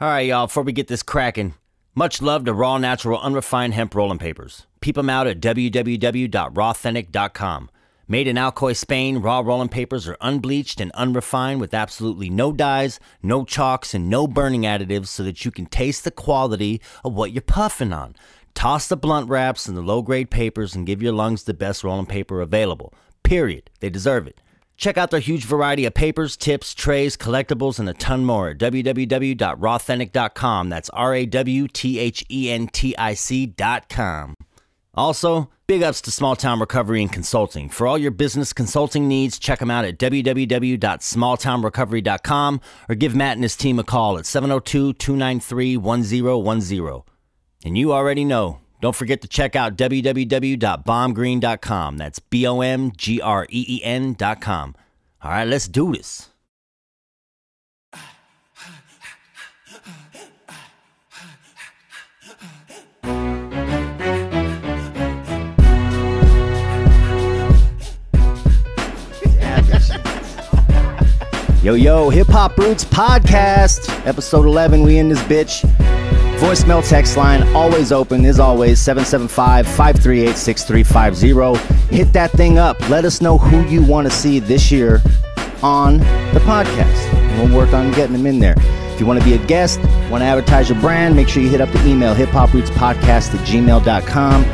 All right, y'all, before we get this cracking, much love to raw, natural, unrefined hemp rolling papers. Peep them out at www.rawthentic.com. Made in Alcoy, Spain, raw rolling papers are unbleached and unrefined with absolutely no dyes, no chalks, and no burning additives so that you can taste the quality of what you're puffing on. Toss the blunt wraps and the low grade papers and give your lungs the best rolling paper available. Period. They deserve it. Check out their huge variety of papers, tips, trays, collectibles, and a ton more at www.rawthentic.com. That's R A W T H E N T I C.com. Also, big ups to Small Town Recovery and Consulting. For all your business consulting needs, check them out at www.smalltownrecovery.com or give Matt and his team a call at 702 293 1010. And you already know. Don't forget to check out www.bombgreen.com. That's B O M G R E E N.com. All right, let's do this. Yo, yo, Hip Hop Roots Podcast, episode 11. We in this bitch. Voicemail text line always open, as always, 775 538 6350. Hit that thing up. Let us know who you want to see this year on the podcast. We'll work on getting them in there. If you want to be a guest, want to advertise your brand, make sure you hit up the email hiphoprootspodcast at gmail.com.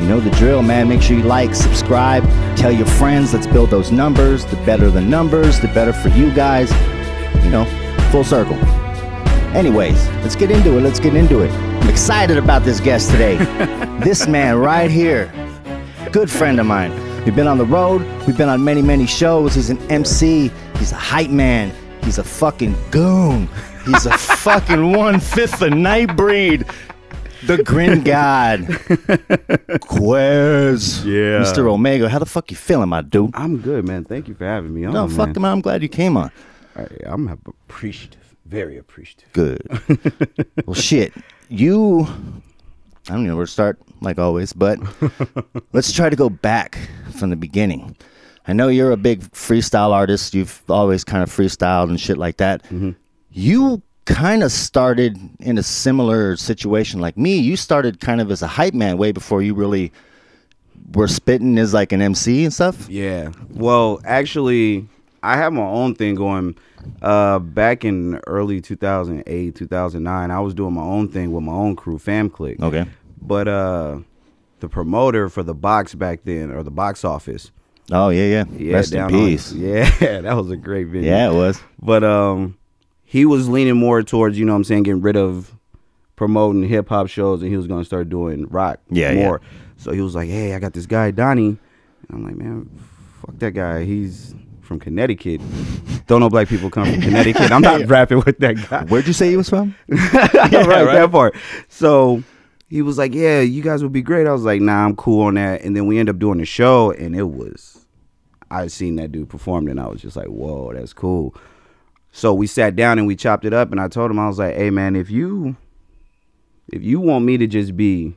You know the drill, man. Make sure you like, subscribe, tell your friends. Let's build those numbers. The better the numbers, the better for you guys. You know, full circle. Anyways, let's get into it. Let's get into it. I'm excited about this guest today. this man right here, good friend of mine. We've been on the road. We've been on many, many shows. He's an MC. He's a hype man. He's a fucking goon. He's a fucking one fifth of Nightbreed. The Grin God. Quez. Yeah. Mr. Omega. How the fuck you feeling, my dude? I'm good, man. Thank you for having me on. No, fuck man. them. I'm glad you came on. I, I'm appreciative, very appreciative. Good. well, shit. You, I don't know where to start, like always, but let's try to go back from the beginning. I know you're a big freestyle artist. You've always kind of freestyled and shit like that. Mm-hmm. You kind of started in a similar situation like me. You started kind of as a hype man way before you really were spitting as like an MC and stuff. Yeah. Well, actually, I have my own thing going. Uh, back in early 2008, 2009, I was doing my own thing with my own crew, Fam Click. Okay. But uh, the promoter for the box back then, or the box office, Oh yeah, yeah. yeah, Rest in down on- peace. yeah, that was a great video. Yeah, it was. But um he was leaning more towards, you know what I'm saying, getting rid of promoting hip hop shows and he was gonna start doing rock Yeah, more. So he was like, Hey, I got this guy, Donnie. And I'm like, Man, fuck that guy. He's from Connecticut. Don't know black people come from Connecticut. I'm not rapping with that guy. Where'd you say he was from? right, right. that part. So he was like, "Yeah, you guys would be great." I was like, "Nah, I'm cool on that." And then we end up doing the show, and it was, I seen that dude performed, and I was just like, "Whoa, that's cool." So we sat down and we chopped it up, and I told him, I was like, "Hey, man, if you, if you want me to just be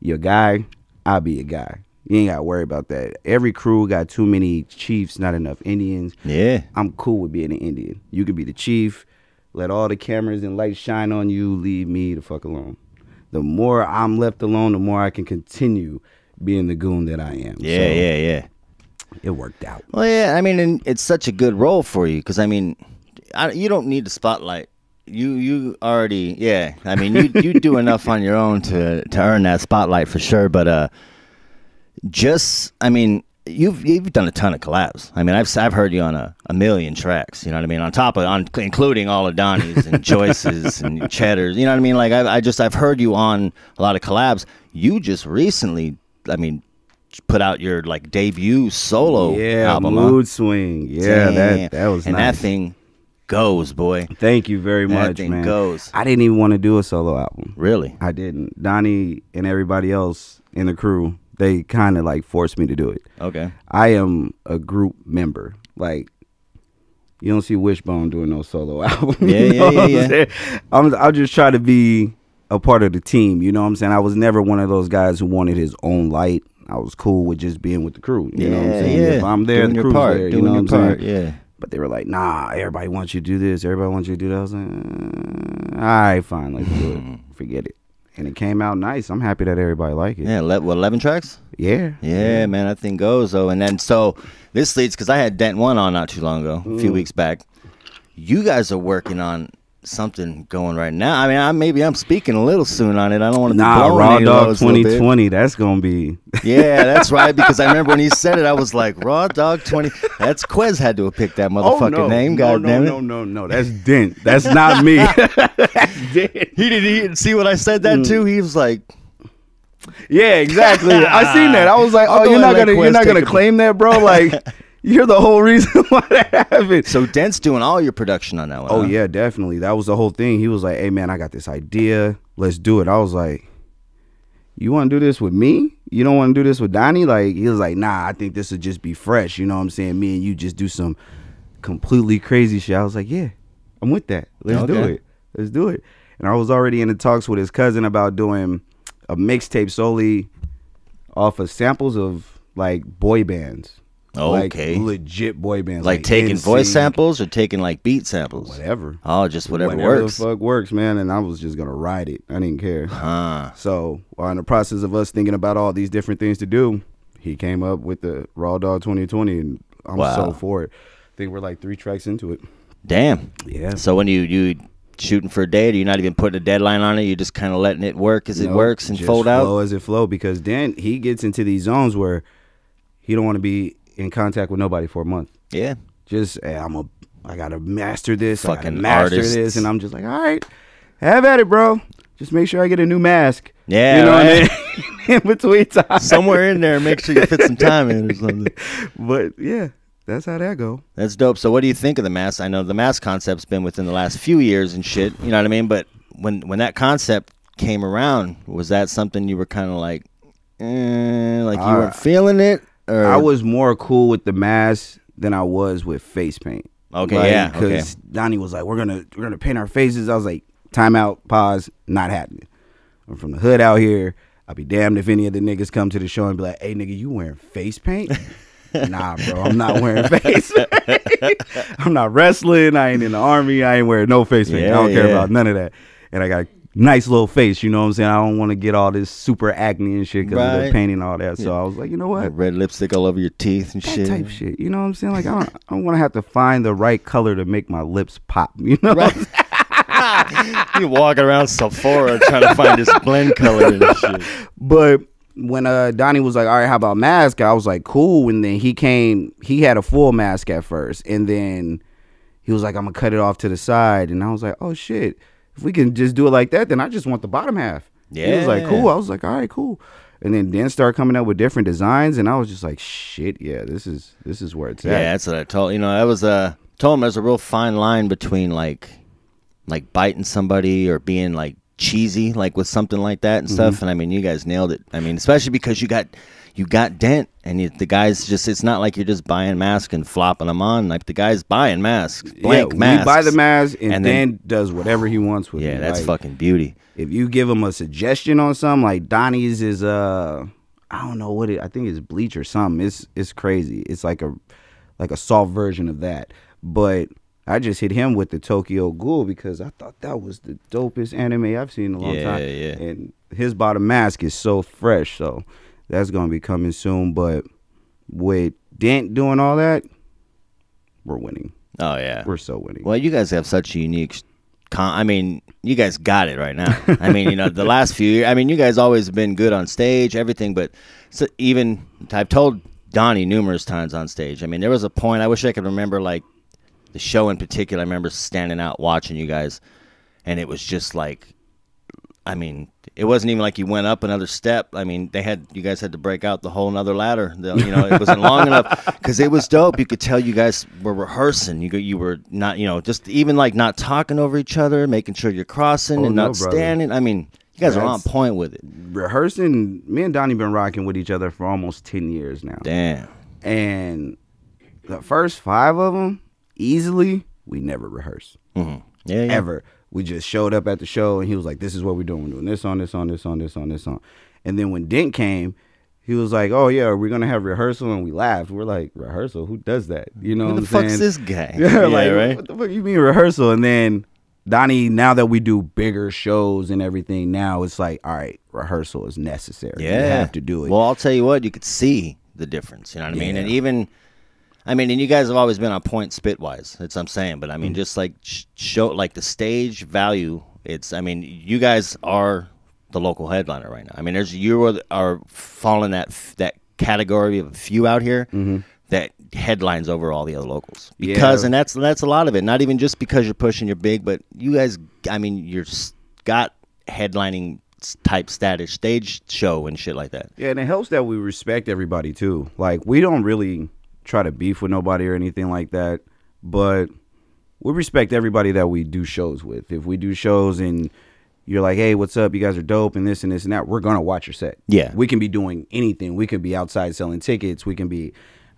your guy, I'll be your guy. You ain't got to worry about that. Every crew got too many chiefs, not enough Indians. Yeah. I'm cool with being an Indian. You could be the chief. Let all the cameras and lights shine on you. Leave me the fuck alone. The more I'm left alone, the more I can continue being the goon that I am. Yeah, So, yeah, yeah. It worked out. Well, yeah. I mean, and it's such a good role for you because I mean, I, you don't need the spotlight. You you already yeah. I mean, you you do enough on your own to to earn that spotlight for sure. But uh, just I mean, you've you've done a ton of collabs. I mean, I've I've heard you on a, a million tracks. You know what I mean? On top of on including all of Donnie's and Joyce's and Cheddar's. You know what I mean? Like I I just I've heard you on a lot of collabs. You just recently, I mean. Put out your like debut solo yeah, album, huh? mood swing. Yeah, Damn. that that was and nice. that thing goes, boy. Thank you very That much, thing man. goes. I didn't even want to do a solo album. Really? I didn't. Donnie and everybody else in the crew, they kind of like forced me to do it. Okay. I am a group member. Like you don't see Wishbone doing no solo album. you Yeah, yeah, know yeah, what I'm yeah. I'm I'll just try to be a part of the team. You know what I'm saying? I was never one of those guys who wanted his own light. I was cool with just being with the crew. You know what I'm saying? yeah. If I'm there, Doing the crew's part, there. You know what I'm part, saying? yeah. But they were like, nah, everybody wants you to do this. Everybody wants you to do that. I was like, all right, fine, let's do it. Forget it. And it came out nice. I'm happy that everybody like it. Yeah, le- what eleven tracks? Yeah. Yeah, man, that thing goes though. And then so this leads because I had Dent one on not too long ago, a Mm. few weeks back. You guys are working on something going right now. I mean, I, maybe I'm speaking a little soon on it. I don't want to Nah, be Raw Dog loads a little bit. 2020. That's gonna be. Yeah, that's right. Because I remember when he said it, I was like, Raw Dog 20. That's Quez had to have picked that motherfucking name. Oh, no, God no, damn it. no, no, no. That's Dent. That's not me. That's Dent. He didn't, he didn't see when I said that Mm. too. He was like, Yeah, exactly. I seen that. I was like, oh, you're not gonna, you're not gonna claim that, bro. Like, you're the whole reason why that happened. so Dent's doing all your production on that one. Oh huh? yeah, definitely. That was the whole thing. He was like, "Hey man, I got this idea. Let's do it." I was like, "You want to do this with me? You don't want to do this with Donnie?" Like he was like, "Nah, I think this would just be fresh." You know what I'm saying? Me and you just do some completely crazy shit. I was like, "Yeah, I'm with that. Let's do it. Let's do it." And I was already in the talks with his cousin about doing a mixtape solely off of samples of like boy bands. Okay. Like legit boy bands. Like, taking voice samples or taking like beat samples? Whatever. Oh, just whatever, works. Whatever works. the fuck works, man. And I was just gonna ride it. I didn't care. Huh. So while in the process of us thinking about all these different things to do, he came up with the Raw Dog 2020, and I'm Wow. so for it. I think we're like three tracks into it. Damn. Yeah. So when you you shooting for a date, you're not even putting a deadline on it. You're just kind of letting it work as it Nope, works and just fold out. flow as it flow. Because then he gets into these zones where he don't want to be in contact with nobody for a month. Yeah. Just hey, I'm a, I gotta master this. I gotta Fucking master artists. this, and I'm just like, all right, have at it, bro. Just make sure I get a new mask. Yeah, you know, right. I mean. in between time, Somewhere in there, make sure you fit some time in or something. But yeah, that's how that go. That's dope. So what do you think of the mask? I know the mask concept's been within the last few years and shit. You know what I mean? But when when that concept came around, was that something you were kind of like, eh, like you Uh, weren't feeling it? Or I uh, was more cool with the mask than I was with face paint. Okay, yeah, okay. Because Donnie was like, "We're gonna we're gonna paint our faces." I was like, "Time out, pause, not happening." I'm from the hood out here. I'll be damned if any of the niggas come to the show and be like, "Hey, nigga, you wearing face paint?" nah, bro, I'm not wearing face. Paint. I'm not wrestling. I ain't in the army. I ain't wearing no face paint. I don't care yeah. about none of that. And I got nice little face. You know what I'm saying? I don't want to get all this super acne and shit because of Right. the painting and all that. So I was like, you know what? Like red lipstick all over your teeth and that shit. type shit. You know what I'm saying? Like I don't, I don't want to have to find the right color to make my lips pop. You know? Right. you walking around Sephora trying to find this blend color and shit. But when uh Donnie was like, "All right, how about mask?" I was like, "Cool." And then he came. He had a full mask at first, and then he was like, "I'm gonna cut it off to the side." And I was like, "Oh shit! If we can just do it like that, then I just want the bottom half." Yeah. He was like, "Cool." I was like, "All right, cool." And then then start coming out with different designs, and I was just like, "Shit, yeah, this is this is where it's at. Yeah, that's what I told you know. I was uh told him there's a real fine line between like like biting somebody or being like cheesy like with something like that and Mm-hmm. stuff. And I mean, you guys nailed it. I mean, especially because you got you got Dent and you, the guys just it's not like you're just buying masks and flopping them on. Like the guys buying masks, blank yeah, masks. we buy the mask, and, And then, then- does whatever he wants with it. Yeah, it. that's Like, fucking beauty. if you give him a suggestion on something like Donnie's is uh I don't know what it I think it's bleach or something. It's it's crazy. It's like a like a soft version of that. But I just hit him with the Tokyo Ghoul because I thought that was the dopest anime I've seen in a long Yeah, time. yeah. And his bottom mask is so fresh, so that's gonna be coming soon. But with Dent doing all that, we're winning. Oh yeah. We're so winning. Well, you guys have such a unique. Con- I mean, you guys got it right now. I mean, you know, the last few years. I mean, you guys always been good on stage, everything. But so even I've told Donnie numerous times on stage. I mean, there was a point. I wish I could remember like the show in particular. I remember standing out watching you guys, and it was just like, I mean, it wasn't even like you went up another step. I mean, they had you guys had to break out the whole another ladder. The- you know, it wasn't long enough because it was dope. You could tell you guys were rehearsing. You you were not, you know, just even like not talking over each other, making sure you're crossing Oh, and no, not standing. I mean, you guys are on point with it. Rehearsing, me and Donnie been rocking with each other for almost ten years now. Damn. And the first five of them, easily, we never rehearsed hmm Yeah, yeah. ever. We just showed up at the show, and he was like, "This is what we're doing. We're doing this on this on this on this on this on." And then when Dent came, he was like, "Oh yeah, we're gonna have rehearsal," and we laughed. We're like, "Rehearsal? Who does that?" You know Who what the I'm fuck's saying? this guy? Yeah, like right. what the fuck you mean rehearsal? And then Donnie, now that we do bigger shows and everything, now it's like, all right, rehearsal is necessary. Yeah, you have to do it. Well, I'll tell you what, you could see the difference. You know what I mean? And even, I mean, and you guys have always been on point spit wise. That's what I'm saying. But I mean, just like show, like the stage value. It's. I mean, you guys are the local headliner right now. I mean, there's you are, falling that that category of a few out here. That headlines over all the other locals because, Mm-hmm. Yeah. and that's that's a lot of it. Not even just because you're pushing, you're big, but you guys. I mean, you're got headlining type status stage show and shit like that. Yeah, and it helps that we respect everybody too. Like we don't really try to beef with nobody or anything like that, but we respect everybody that we do shows with. If we do shows and you're like, "Hey, what's up? You guys are dope and this and this and that." We're gonna watch your set. Yeah. we can be doing anything. We could be outside selling tickets. We can be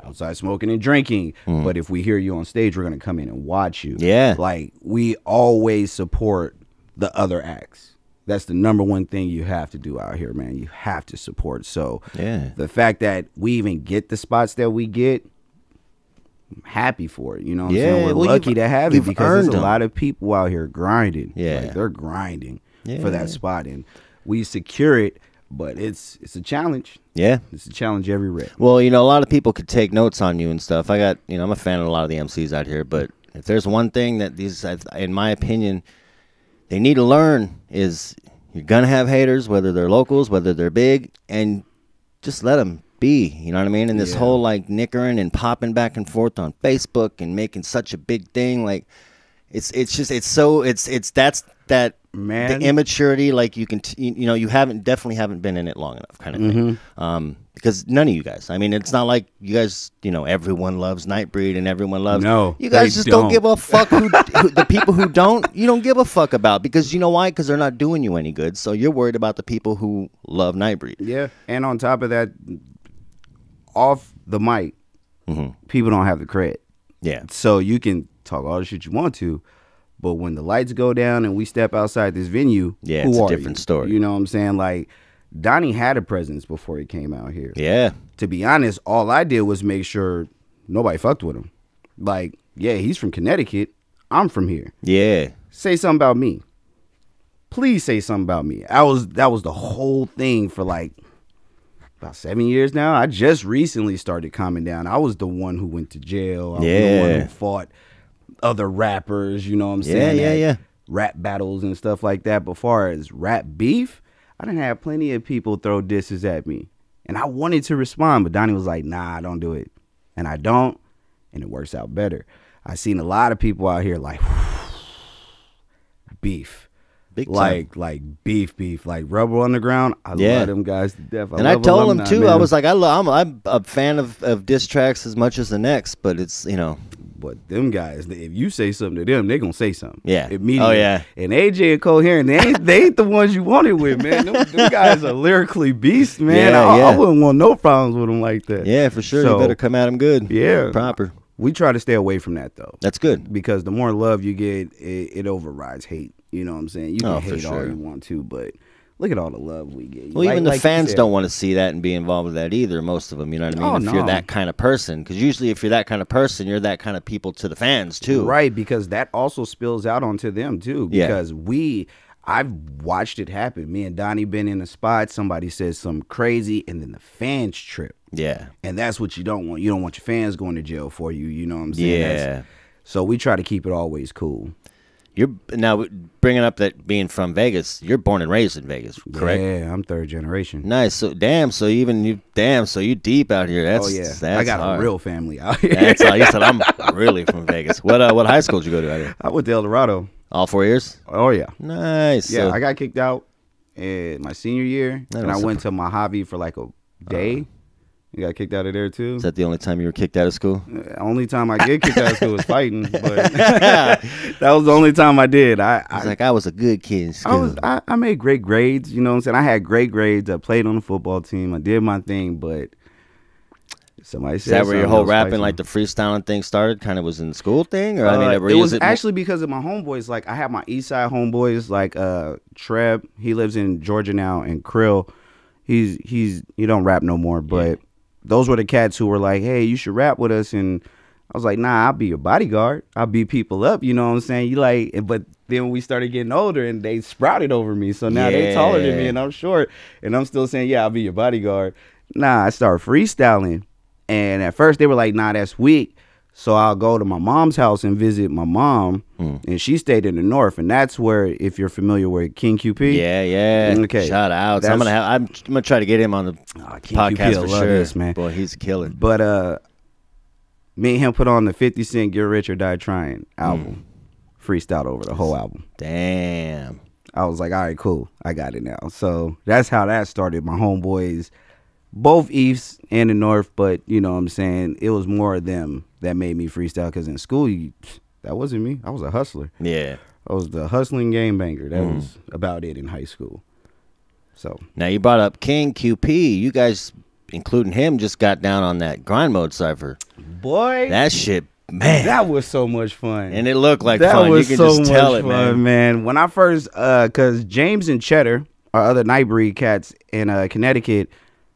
outside smoking and drinking. But if we hear you on stage, we're gonna come in and watch you. Mm. Yeah. like we always support the other acts. That's the number one thing you have to do out here, man. You have to support. So Yeah. the fact that we even get the spots that we get, happy for it. You know what I'm Yeah, saying? We're well, lucky to have it because there's a lot of people out here grinding. Yeah. Like they're grinding for that spot. And we secure it, but it's it's a challenge. Yeah. It's a challenge every rep. Well, you know, a lot of people could take notes on you and stuff. I got, you know, I'm a fan of a lot of the MCs out here, but if there's one thing that these, in my opinion, they need to learn is you're gonna have haters, whether they're locals, whether they're big, and just let them be. You know what I mean? And this Yeah. whole like nickering and popping back and forth on Facebook and making such a big thing, like it's it's just it's so it's it's that's that Man. the immaturity like you can t- you know you haven't definitely haven't been in it long enough kind of Mm-hmm. um because none of you guys i mean it's not like you guys you know everyone loves nightbreed and everyone loves No, you guys just don't. don't. give a fuck who, who the people who don't you don't give a fuck about because you know why because they're not doing you any good so you're worried about the people who love nightbreed Yeah. And on top of that, off the mic, Mm-hmm. people don't have the cred. yeah So you can talk all the shit you want to, but when the lights go down and we step outside this venue, Yeah, it's a different you? story. You know what I'm saying? Like Donnie had a presence before he came out here. yeah To be honest, all I did was make sure nobody fucked with him. Like, yeah, he's from Connecticut. I'm from here. yeah Say something about me. Please say something about me. I was that was the whole thing for like about seven years now. I just recently started calming down. I was the one who went to jail. I was the one who fought other rappers, you know what I'm saying? yeah, at yeah. Rap battles and stuff like that. But far as rap beef, I didn't have plenty of people throw disses at me. And I wanted to respond, but Donnie was like, nah, I don't do it. And I don't, and it works out better. I seen a lot of people out here like beef. Big time. Like like beef, beef, like Rebel Underground. I Yeah. love them guys to death. and I told Alumni, too. I was like, I love, I'm, I'm a fan of, of diss tracks as much as the next, but it's you know, But them guys, if you say something to them, they gonna say something. Yeah. Oh, immediately. Oh, yeah. And AJ and Coherent, they ain't, they ain't the ones you wanted with, man. Them, them guys are lyrically beasts, man. Yeah, I, I yeah. wouldn't want no problems with them like that. yeah, for sure. So, you better come at him good. Yeah. proper. We try to stay away from that though, That's good. because the more love you get, it, it overrides hate. You know what I'm saying? You can Oh, hate all you want to, but look at all the love we get. Well, Like- even the like fans don't want to see that and be involved with that either. Most of them, you know what I mean. Oh, if you're that kind of person, because usually if you're that kind of person, you're that kind of people to the fans too. Right, because that also spills out onto them too. Yeah. Because we, I've watched it happen. Me and Donnie been in a spot. Somebody says something crazy, and then the fans trip, Yeah. and that's what you don't want. You don't want your fans going to jail for you. You know what I'm saying? That's- Yeah. So we try to keep it always cool. You're now bringing up that being from Vegas. You're born and raised in Vegas, correct? Yeah, I'm third generation. Nice. So damn. So even you, damn. So you deep out here. That's oh yeah, That's I got hard. a real family out here. That's all. You said I'm really from Vegas. What uh, what high school did you go to out here? I went to El Dorado. All four years. Oh yeah, Nice. yeah. So- I got kicked out in my senior year, and I went to Mojave for like a day. You got kicked out of there too. is that the only time you were kicked out of school? The only time I get kicked out of school was fighting, but that was the only time I did. I I was like, I was a good kid in school. I was I, I made great grades. You know what I'm saying? I had great grades. I played on the football team. I did my thing, but somebody Is said that where your whole rapping, like the freestyling thing, started? Kind of was in the school thing, or I mean, Uh, it was is actually because of my homeboys. Like I have my East Side homeboys, like uh Treb. He lives in Georgia now, and Krill. He's he's he don't rap no more, but those were the cats who were like, "Hey, you should rap with us." And I was like, "Nah, I'll be your bodyguard. I'll beat people up." You know what I'm saying? You like, but then we started getting older and they sprouted over me. So now they taller than me and I'm short. And I'm still saying, yeah, I'll be your bodyguard. Nah, I started freestyling. And at first they were like, nah, that's weak. So I'll go to my mom's house and visit my mom. Hmm. And she stayed in the north. And that's where, if you're familiar with King QP. Yeah, yeah. Okay. Shout out. I'm gonna have. I'm, I'm gonna try to get him on the Ah, King podcast QP, for sure. this, man. Boy, he's a killer. But uh me and him put on the 50 Cent Get Rich or Die Trying album. Freestyled over the whole album. Damn. I was like, all right, cool. I got it now. So that's how that started. My homeboys, both East and the North, but you know what I'm saying? It was more of them that made me freestyle because in school, you, that wasn't me. I was a hustler. Yeah. I was the hustling game banger. That Mm. was about it in high school. So Now you brought up King QP. You guys, including him, just got down on that grind mode cipher. boy, That shit, man. that was so much fun. and it looked like that fun. was you can so just tell much it, fun, man. When I first, uh, cause James and Cheddar, our other Nightbreed cats in uh, Connecticut,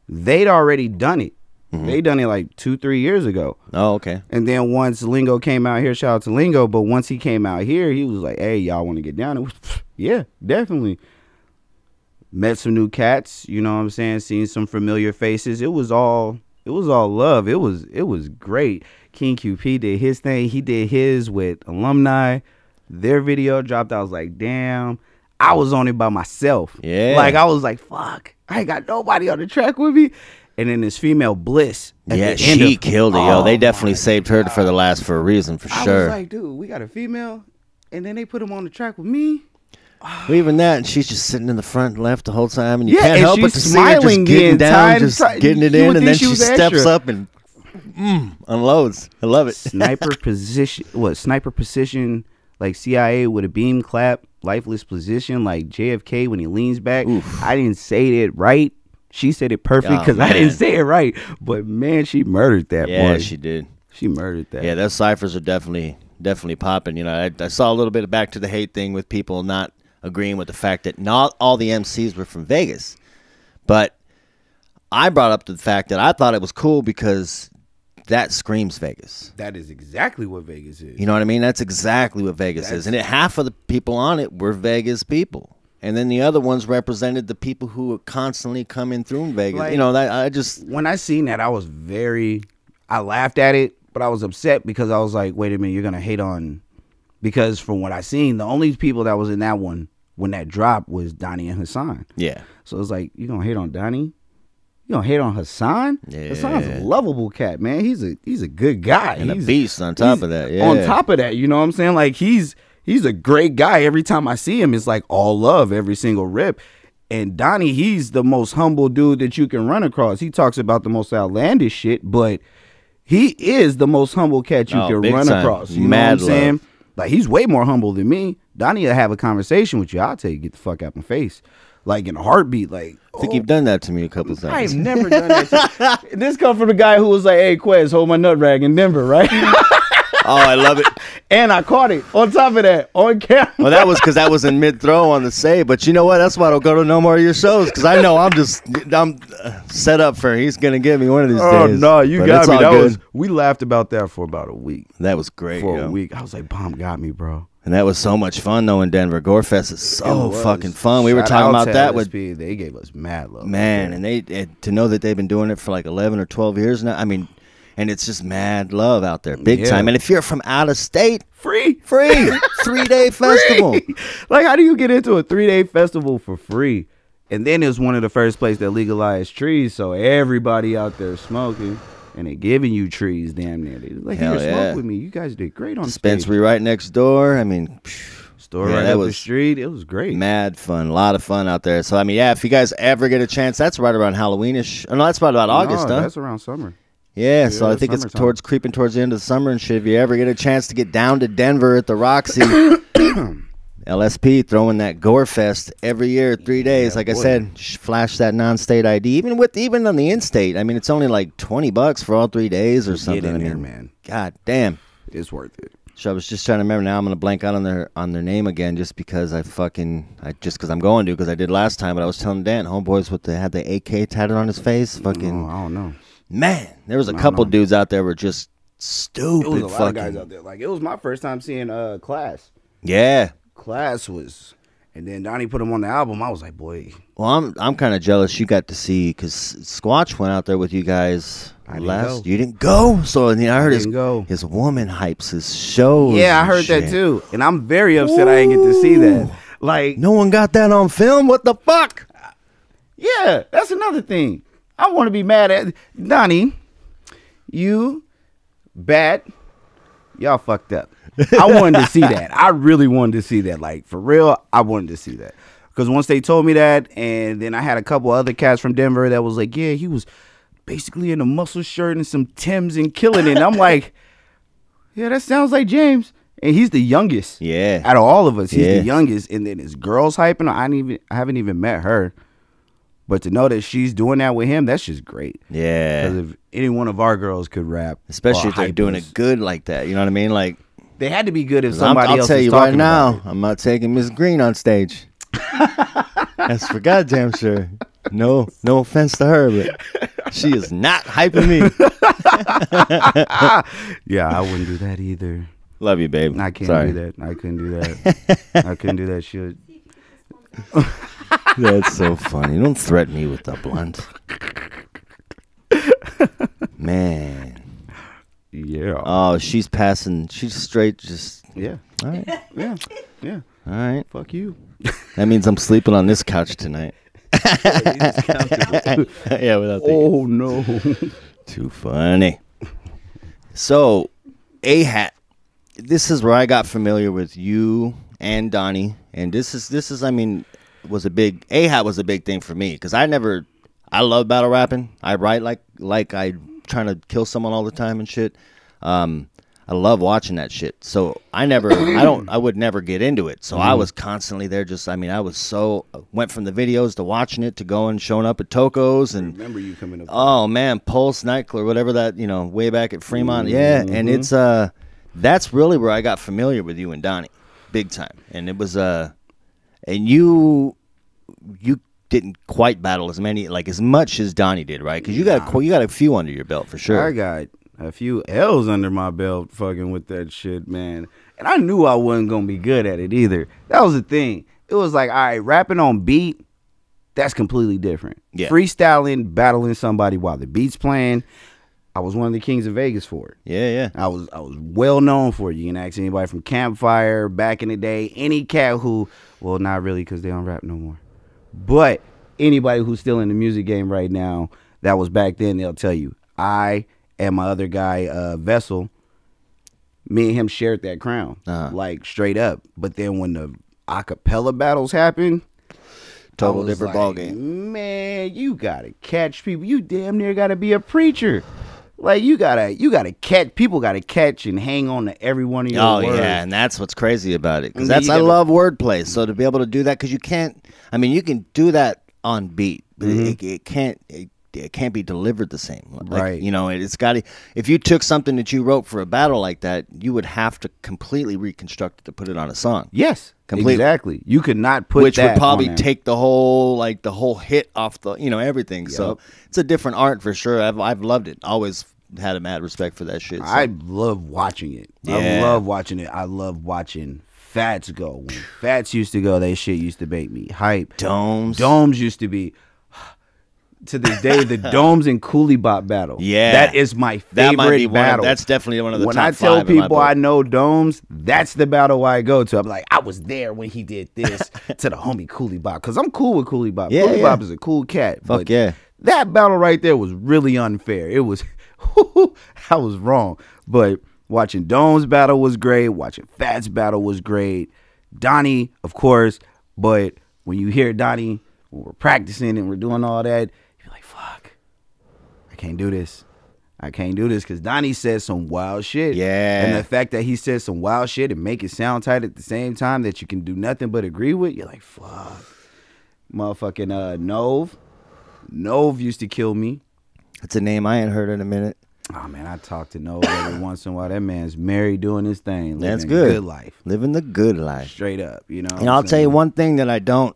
they'd already done it. Mm-hmm. They done it like two, three years ago. Oh, okay. And then once Lingo came out here, shout out to Lingo. But once he came out here, he was like, "Hey, y'all want to get down?" It was, yeah, definitely. Met some new cats. You know what I'm saying? Seen some familiar faces. It was all. It was all love. It was. It was great. King QP did his thing. He did his with alumni. Their video dropped. I was like, damn. I was on it by myself. Yeah. Like I was like, fuck. I ain't got nobody on the track with me. And then this female Bliss. Yeah, she of- killed it, yo. Oh They definitely saved her for the last for a reason, for I sure. was like, dude, we got a female, and then they put him on the track with me. Well, even that, and she's just sitting in the front left the whole time, and you Yeah, can't help but to see her just smiling getting down, just getting it in, and then she she steps extra. up and mm, unloads. I love it. Sniper position, what sniper position? Like CIA with a beam clap, lifeless position, like JFK when he leans back. I didn't say it right. She said it perfect Oh, because I didn't say it right. But man, she murdered that yeah, boy. she did. she murdered that. Yeah, those ciphers are definitely definitely popping. You know, I, I saw a little bit of back to the hate thing with people not agreeing with the fact that not all the MCs were from Vegas, but I brought up the fact that I thought it was cool because that screams Vegas. that is exactly what Vegas is. You know what I mean? That's exactly what Vegas is. And it, half of the people on it were Vegas people. And then the other ones represented the people who were constantly coming through Vegas. Like- you know, that I just when I seen that, I was very, I laughed at it, but I was upset because I was like, wait a minute, you're gonna hate on, because from what I seen, the only people that was in that one when that dropped was Donnie and Hassan. yeah. So it's like you gonna hate on Donnie, you gonna hate on Hassan. Hassan's a lovable cat, man. He's a he's a good guy And a beast on top of that, On top of that, you know what I'm saying? Like he's he's a great guy. Every time I see him, it's like all love every single rip. And Donnie, he's the most humble dude that you can run across. He talks about the most outlandish shit, but he is the most humble cat you Oh, can run time. across. You Mad know what I'm love. saying? Like he's way more humble than me. Donnie will have a conversation with you. I'll tell you, get the fuck out my face. Like in a heartbeat. Like I think oh, you've done that to me a couple times. I've never done that. to- this come from the guy who was like, "Hey, Quez, hold my nut rag in Denver, right?" oh, I love it. and I caught it. On top of that, on camera. Well, that was because that was in mid throw on the save. But you know what? That's why I don't go to no more of your shows because I know I'm just I'm uh, set up for he's gonna give me one of these Oh days. no, you But got it's me. That good. was we laughed about that for about a week. that was great. For yo. a week, I was like, "Bomb got me, bro." And that was so much fun though in Denver. Gorefest is so fucking fun. We were Shout talking out about to that with LSP. They gave us mad love. man, and they and to know that they've been doing it for like eleven or twelve years now. I mean, and it's just mad love out there, big Yeah. time. And if you're from out of state, free, free three day festival. Like, how do you get into a three day festival for free? And then it was one of the first places that legalized trees, so everybody out there smoking and they're giving you trees, damn near. They like, Hell here, yeah. smoke with me. You guys did great on stage. Dispensary right next door. I mean, phew, Store Yeah, right up the street. It was great. mad fun, a lot of fun out there. So I mean, yeah, if you guys ever get a chance, that's right around Halloweenish. Oh, no, that's about August, no, huh? That's around summer. Yeah, so I think it's towards creeping towards the end of the summer and shit. If you ever get a chance to get down to Denver at the Roxy, LSP throwing that Gore Fest every year, three days. Yeah, like I said, flash that non-state ID. Even with even on the in-state, I mean, it's only like twenty bucks for all three days or something. Get in I mean, there, man. God damn. It's worth it. So I was just trying to remember. Now I'm gonna blank out on their on their name again, just because I fucking I just because I'm going to because I did last time. But I was telling Dan, homeboys, what they had the AK tatted on his face. Fucking Oh, I don't know. man, there was a couple know. dudes out there were just stupid. It was a lot fucking of guys out there. Like it was my first time seeing uh class. yeah. Class was, and then Donnie put him on the album. I was like, boy, Well, I'm I'm kind of jealous you got to see because Squatch went out there with you guys I didn't go. You didn't go, so I, mean, I heard his go. his woman hypes his shows. yeah, I and heard that too, and I'm very upset I didn't get to see that. Like, No one got that on film. What the fuck? yeah, that's another thing. I want to be mad at Donnie. You, Bat, y'all fucked up. I wanted to see that. I really wanted to see that. Like for real, I wanted to see that. Because once they told me that, and then I had a couple other cats from Denver that was like, yeah, he was basically in a muscle shirt and some Tims and killing it. And I'm like, yeah, that sounds like James. And he's the youngest. Yeah. Out of all of us, he's Yeah. the youngest. And then his girl's hyping. I didn't even I haven't even met her. But to know that she's doing that with him, that's just great. Yeah. Because if any one of our girls could rap, Especially if they're doing us, it good like that. You know what I mean? Like, They had to be good if 'cause I'm, somebody I'll tell you right now. I'm not taking Miss Green on stage. That's for goddamn sure. No, no offense to her, but she is not hyping me. Yeah, I wouldn't do that either. Love you, babe. I can't Sorry. do that. I couldn't do that. I couldn't do that shit. That's so funny. Don't threaten me with the blunt. Man. Yeah. Oh, she's passing. She's straight. Just yeah. all right. Yeah. Yeah. All right. Fuck you. That means I'm sleeping on this couch tonight. yeah, without thinking. Oh no. Too funny. So, A Hat. This is where I got familiar with you and Donnie, and this is this is I mean was a big A Hat was a big thing for me because I never I love battle rapping. I write like like I trying to kill someone all the time and shit. Um, I love watching that shit. So I never I don't I would never get into it. So I was constantly there. Just I mean I was so went from the videos to watching it to going showing up at Tocos and Remember you coming up. Oh man, Pulse nightclub, whatever that you know, way back at Fremont. Yeah, and it's uh, that's really where I got familiar with you and Donnie, big time. And it was uh, and you, you didn't quite battle as many like as much as Donnie did, right? Because you got a, you got a few under your belt for sure. I got a few L's under my belt fucking with that shit, man. And I knew I wasn't gonna be good at it either. That was the thing. It was like, all right, rapping on beat, that's completely different. Yeah. Freestyling, battling somebody while the beat's playing. I was one of the kings of Vegas for it. yeah, yeah. I was I was well known for it. You can ask anybody from Campfire back in the day, any cat who, well, not really because they don't rap no more, but anybody who's still in the music game right now, that was back then. They'll tell you, I and my other guy, uh, Vessel, me and him shared that crown, Uh-huh. like straight up. But then when the acapella battles happened, Total different like, ballgame. Man, you gotta catch people. You damn near gotta be a preacher. Like you gotta, you gotta catch. People gotta catch and hang on to every one of your Oh words. yeah, and that's what's crazy about it. Because that's I love wordplay. So to be able to do that, because you can't. I mean, you can do that on beat, but Mm-hmm. it, it can't. It, it can't be delivered the same. Like, Right. You know, it, it's got to. If you took something that you wrote for a battle like that, you would have to completely reconstruct it to put it on a song. Yes, Completely. exactly. You could not put that. which would probably take the whole like the whole hit off the you know everything. So it's a different art for sure. I've I've loved it. Always had a mad respect for that shit. so- I love watching it. I love watching it. I love watching Fats go. When Fats used to go, that shit used to make me hype. domes. Domes used to be. To this day, the Domes and Coolie Bop battle. Yeah. that is my favorite That might be one. Of, battle. that's definitely one of the when I tell people. I know Domes, that's the battle I go to. I'm like, I was there when he did this to the homie Coolie Bop because I'm cool with Coolie Bop. Yeah, Coolie yeah. Bop is a cool cat. Fuck but yeah. That battle right there was really unfair. It was, I was wrong. But watching Domes battle was great. Watching Fats battle was great. Donnie, of course. But when you hear Donnie, when we're practicing and we're doing all that, you're like, fuck. I can't do this. I can't do this because Donnie says some wild shit. Yeah. And the fact that he says some wild shit and make it sound tight at the same time that you can do nothing but agree with, you're like, fuck. Motherfucking uh Nove. Nove used to kill me. That's a name I ain't heard in a minute. Oh man, I talk to Nove every once in a while. That man's married doing his thing. That's good. good life. Living the good life. Straight up, you know. And I'll tell you one thing that I don't,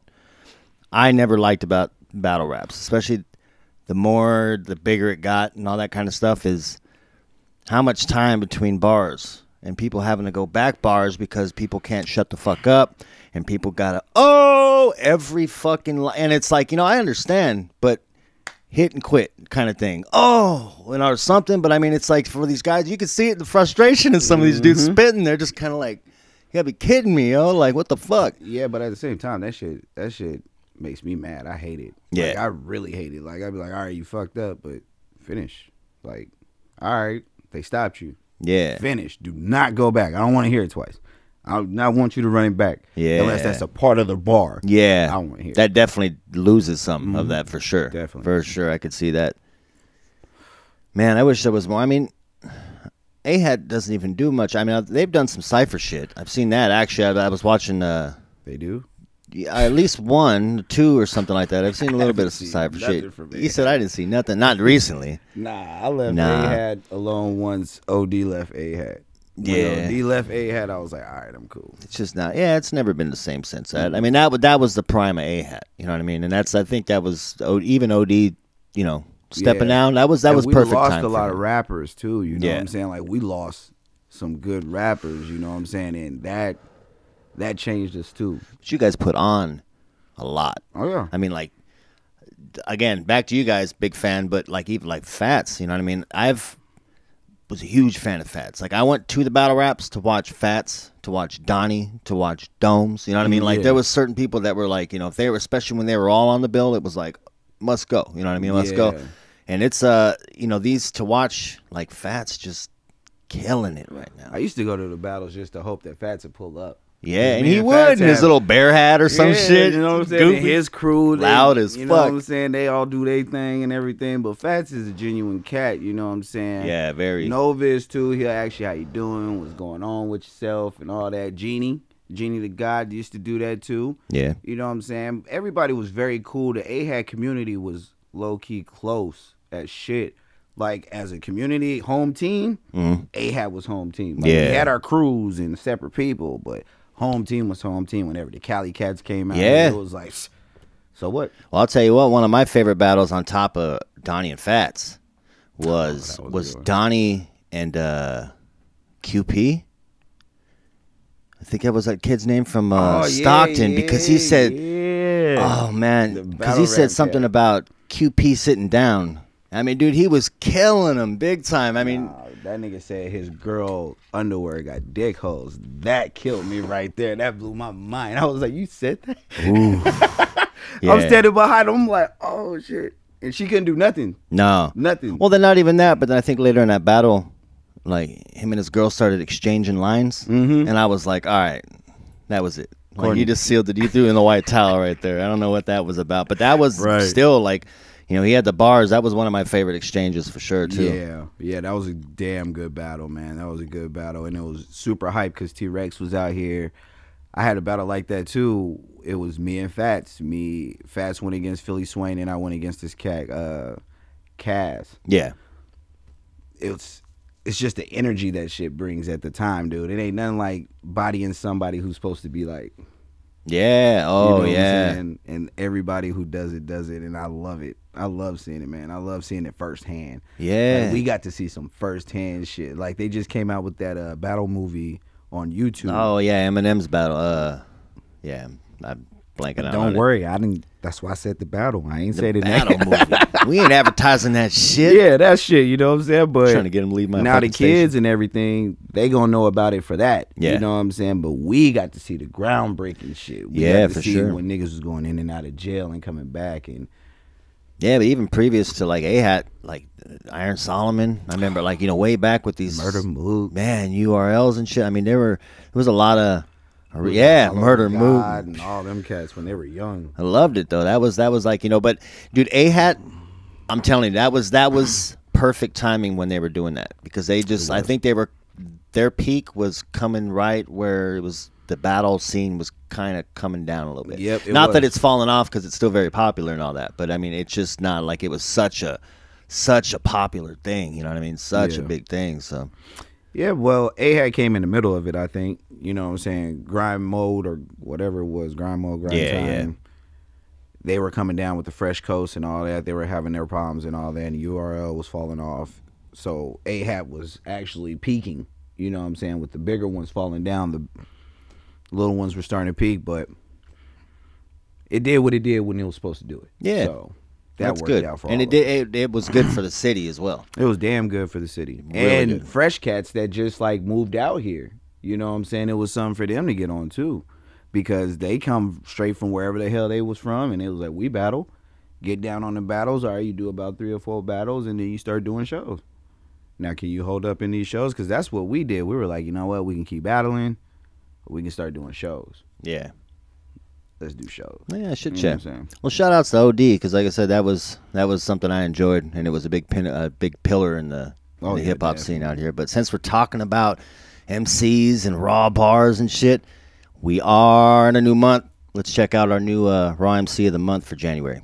I never liked about battle raps, especially the more, the bigger it got and all that kind of stuff, is how much time between bars. and people having to go back bars because people can't shut the fuck up and people gotta oh every fucking li- and it's like you know I understand but hit and quit kind of thing. Oh and or something but I mean it's like for these guys you can see it the frustration in some of these dudes mm-hmm. spitting. They're just kind of like you gotta be kidding me yo like what the fuck? Yeah, but at the same time, that shit that shit makes me mad. I hate it. Yeah. Like, I really hate it. Like I'd be like, all right, you fucked up, but finish. Like, all right, they stopped you. yeah Finish. Do not go back. I don't want to hear it twice. I not want you to run it back. Yeah. Unless that's a part of the bar. Yeah, I don't wanna hear that. Definitely loses some of that for sure. Definitely. for sure. I could see that. Man, I wish there was more. I mean, Ahat doesn't even do much. I mean, they've done some cipher shit. I've seen that actually. I, I was watching uh, They do. Yeah, at least one, two, or something like that. I've seen a little bit of some nothing shit. You said I didn't see nothing. Not recently. Nah, I left Nah. A had alone once. Od left A had. Yeah. When OD left A had. I was like, all right, I'm cool. It's just not. Yeah, it's never been the same since that. I mm-hmm. mean, that that was the prime of A hat. You know what I mean? And that's I think that was even Od. You know, stepping Yeah. down. That was that And was we perfect lost time. a lot of rappers too. You know Yeah. what I'm saying? Like we lost some good rappers. You know what I'm saying? And that that changed us too. But you guys put on a lot. Oh yeah. I mean, like, again, back to you guys, big fan, but like even like Fats, you know what I mean? I've was a huge fan of Fats. Like I went to the battle raps to watch Fats, to watch Donnie, to watch Domes. You know what I mean? Like Yeah. there was certain people that were like, you know, if they were, especially when they were all on the bill, it was like must go. You know what I mean? Must go. Yeah. And it's uh, you know, these to watch like Fats just killing it right now. I used to go to the battles just to hope that Fats would pull up. Yeah, and he would in his little bear hat or some Yeah, shit. You know what I'm saying? Goofy. his crew, they, Loud as you know what fuck. I'm saying? They all do their thing and everything. But Fats is a genuine cat. You know what I'm saying? Yeah, very. Novice too. He'll ask you how you doing, what's going on with yourself, and all that. Genie, Genie the God used to do that too. Yeah. You know what I'm saying? Everybody was very cool. The AHAD community was low key close as shit. Like as a community home team. Mm-hmm. AHAD was home team. Like, Yeah. we had our crews and separate people, but home team was home team. Whenever the Cali Cats came out, Yeah. it was like, so what? Well, I'll tell you what. One of my favorite battles on top of Donnie and Fats was Oh, was was. Donnie and uh, QP. I think that was that kid's name from uh, Oh, yeah, Stockton because he said, yeah. "Oh man," because he said something about QP sitting down. I mean, dude, he was killing him big time. I mean, Nah, that nigga said his girl underwear got dick holes. That killed me right there. That blew my mind. I was like, you said that? yeah. I'm standing behind him. I'm like, oh shit. And she couldn't do nothing. no, Nothing. Well, then not even that, but then I think later in that battle, like him and his girl started exchanging lines, Mhm. and I was like, all right, that was it. Like you just sealed it. You threw in the white towel right there. I don't know what that was about, but that was Right. still like, you know, he had the bars. That was one of my favorite exchanges for sure too. Yeah, yeah, that was a damn good battle, man. That was a good battle, and it was super hype because T Rex was out here. I had a battle like that too. It was me and Fats. Me, Fats went against Philly Swain, and I went against this cat, uh, Cass. Yeah. It's it's just the energy that shit brings at the time, dude. It ain't nothing like bodying somebody who's supposed to be like, Yeah. you know Oh yeah. saying? and everybody who does it does it, and I love it. I love seeing it, man. I love seeing it firsthand. Yeah. Like, we got to see some firsthand shit. Like they just came out with that uh, battle movie on YouTube. oh yeah. Eminem's battle. Uh, yeah. I'm blanking out. Don't on it. worry, I didn't. That's why I said the battle. I ain't The say the battle movie. we ain't advertising that shit. yeah, that shit. You know what I'm saying? But trying to get them to leave my now the fucking station. kids and everything, they gonna know about it for that. Yeah. You know what I'm saying? But we got to see the groundbreaking shit. We Yeah, got to for see sure. when niggas was going in and out of jail and coming back and Yeah, but even previous to like Ahat, like Iron Solomon, I remember like you know way back with these Murda Mook. man URLs and shit. I mean, there were there was a lot of yeah Murda Mook. and all them cats when they were young. I loved it though. That was that was like you know, but dude, Ahat, I'm telling you, that was that was perfect timing when they were doing that because they just I think they were their peak was coming right where it was the battle scene was kind of coming down a little bit. Yep, it not that was. it's fallen off because it's still very popular and all that, but I mean it's just not like it was such a such a popular thing. You know what I mean? Such a Yeah. big thing. So Yeah, well, Ahad came in the middle of it, I think. You know what I'm saying? Grind mode or whatever it was, grind mode, grind Yeah, time. They were coming down with the fresh coast and all that. They were having their problems and all that, and URL was falling off. So Ahab was actually peaking. You know what I'm saying? With the bigger ones falling down, the little ones were starting to peak, but it did what it did when it was supposed to do it. Yeah. So that That's worked good. out for and it did. It, it was good for the city as well. It was damn good for the city. Really and good. fresh cats that just like moved out here. You know what I'm saying? It was something for them to get on too. Because they come straight from wherever the hell they was from and it was like, we battle. Get down on the battles. All right, you do about three or four battles and then you start doing shows. Now can you hold up in these shows? Because that's what we did. We were like, you know what, we can keep battling, we can start doing shows. Yeah. Let's do shows. Yeah, shit You check. what I'm saying? Well, shout outs to OD because, like I said, that was that was something I enjoyed, and it was a big pin, a big pillar in the, Oh, the yeah, hip hop scene out here. But since we're talking about MCs and raw bars and shit, we are in a new month. Let's check out our new uh, Raw MC of the month for January.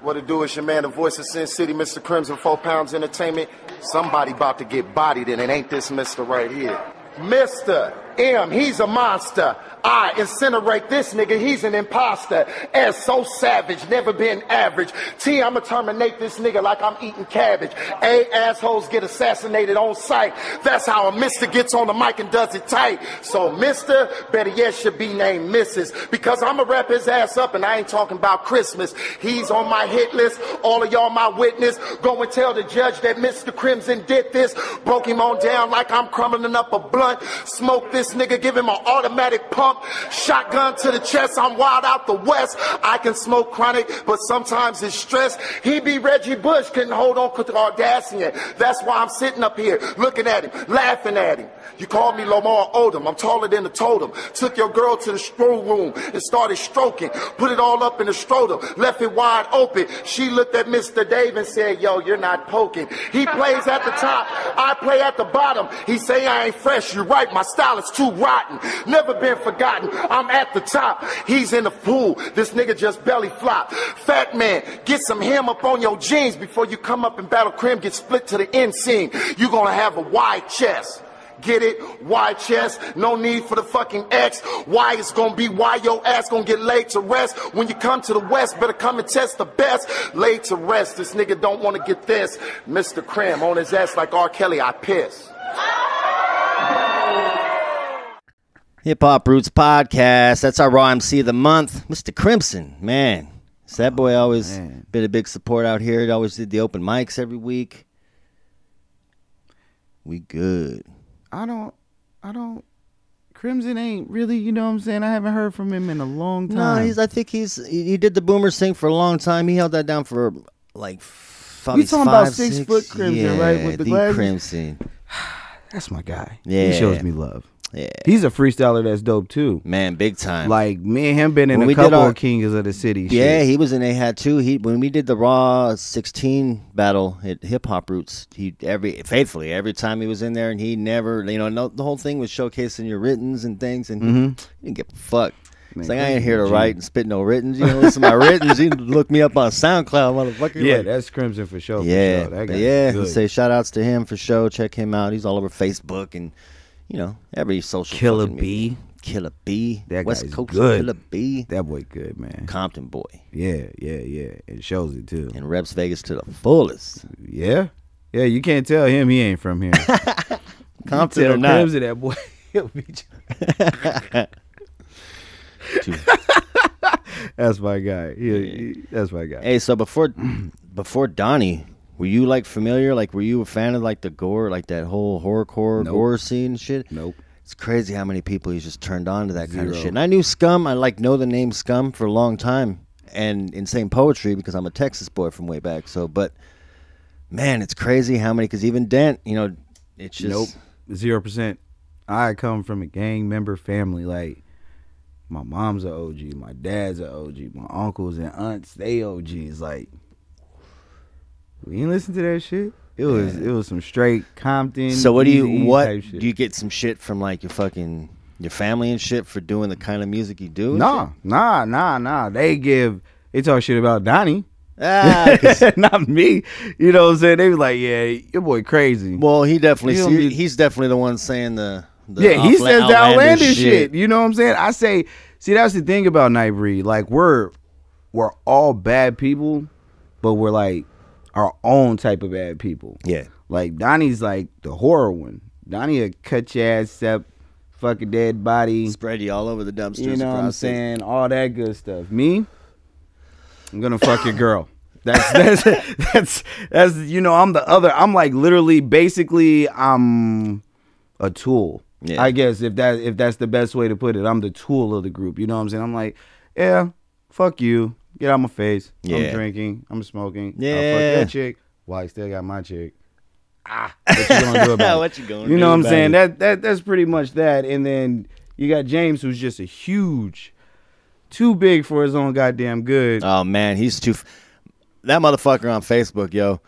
What it do is your man, the voice of Sin City, Mr. Crimson, Four Pounds Entertainment. Somebody about to get bodied, and it ain't this Mr. right here. Mr. M, he's a monster. I incinerate this nigga, he's an imposter. S so savage, never been average. T, I'ma terminate this nigga like I'm eating cabbage. A, assholes get assassinated on sight. That's how a mister gets on the mic and does it tight. So mister, better yet, should be named Mrs. Because I'ma wrap his ass up and I ain't talking about Christmas. He's on my hit list, all of y'all my witness. Go and tell the judge that Mr. Crimson did this. Broke him on down like I'm crumbling up a blunt. Smoke this nigga, give him an automatic pump. Shotgun to the chest, I'm wild out the west. I can smoke chronic, but sometimes it's stress. He be Reggie Bush, couldn't hold on to the Audacian. That's why I'm sitting up here, looking at him, laughing at him. You called me Lamar Odom, I'm taller than the totem. Took your girl to the stroll room and started stroking. Put it all up in the scrotum, left it wide open. She looked at Mr. Dave and said, yo, you're not poking. He plays at the top, I play at the bottom. He say I ain't fresh, you're right, my style is too rotten. Never been forgotten, I'm at the top. He's in the pool, this nigga just belly flop. Fat man, get some hem up on your jeans before you come up and battle Crim, get split to the end scene. you gonna have a wide chest. Get it? Why chest? No need for the fucking X. Why it's gonna be why your ass gonna get laid to rest. When you come to the West, better come and test the best. Laid to rest. This nigga don't wanna get this. Mr. Cram on his ass like R. Kelly, I piss. Hip Hop Roots Podcast. That's our Raw MC of the month, Mr. Crimson. Man, is that boy oh, always man. been a big support out here. He always did the open mics every week. We good. I don't I don't Crimson ain't really, you know what I'm saying? I haven't heard from him in a long time. No, he's. I think he's. He did the Boomer Sing for a long time. He held that down for like. Probably talking about five, six foot Crimson, yeah, right, with the the glasses? Crimson. That's my guy. Yeah. He shows me love. Yeah, He's a freestyler that's dope too. man, big time. Like me and him been in When a couple our- of Kings of the City. Yeah, shit. he was in A hat too. He when we did the Raw 16 battle at Hip Hop Roots, he every faithfully every time he was in there, and he never, you know, no, the whole thing was showcasing your writtens and things, and he, he didn't give a fuck. Man, like I ain't here to write and spit no writtens. You know, listen to my writtens. You look me up on SoundCloud, motherfucker. yeah, Like, that's Crimson for sure. yeah, for sure. Yeah. Say shout outs to him for sure. Check him out. He's all over Facebook and you know every social. Killer. B. Killer B. That West Coast good. Killer B. That boy good, man. Compton boy Yeah, yeah, yeah. It shows it too. and reps Vegas to the fullest. Yeah. Yeah, you can't tell him he ain't from here. Compton or not. Crimson that boy. He'll be That's my guy. He, he- that's my guy. Hey, so before before Donnie, were you like familiar? Like, were you a fan of like the gore, like that whole horrorcore Nope. gore scene shit? Nope. It's crazy how many people he's just turned on to that kind of shit. And I knew Scum. I like know the name Scum for a long time, and insane poetry because I'm a Texas boy from way back. So, but man, it's crazy how many. Because even Dent, you know, it's just Nope. Zero percent. I come from a gang member family. Like my mom's an OG, my dad's an OG, my uncles and aunts, they OGs. Like we ain't listen to that shit. It was it was some straight Compton. So what do you what do you get some shit from like your fucking your family and shit for doing the kind of music you do? Nah, nah, nah, nah. They give they talk shit about Donnie. shit? Ah, Not me. You know what I'm saying? They was like, Yeah, your boy crazy. well, he definitely You know, see, he- he's definitely the one saying the, the yeah, he outla- says the outlandish shit. You know what I'm saying? I say, see, that's the thing about Nightbreed. Like we're we're all bad people, but we're like our own type of bad people. Yeah, Like Donnie's like the horror one. Donnie will cut your ass up, fuck a dead body. Spread you all over the dumpsters. You know what I'm saying? All that good stuff. Me, I'm gonna fuck your girl. That's that's that's that's you know I'm the other. I'm like literally, basically, I'm a tool. Yeah. I guess if that if that's the best way to put it, I'm the tool of the group. You know what I'm saying? I'm like, yeah, fuck you. Get out my face. Yeah. I'm drinking. I'm smoking. I'll Yeah. fuck that chick. Well, I still got my chick. Ah, what you gonna do about it? What you gonna You do know what I'm saying? it? That that that's pretty much that. And then you got James, who's just a huge, too big for his own goddamn good. Oh man, he's too. F- that motherfucker on Facebook, yo.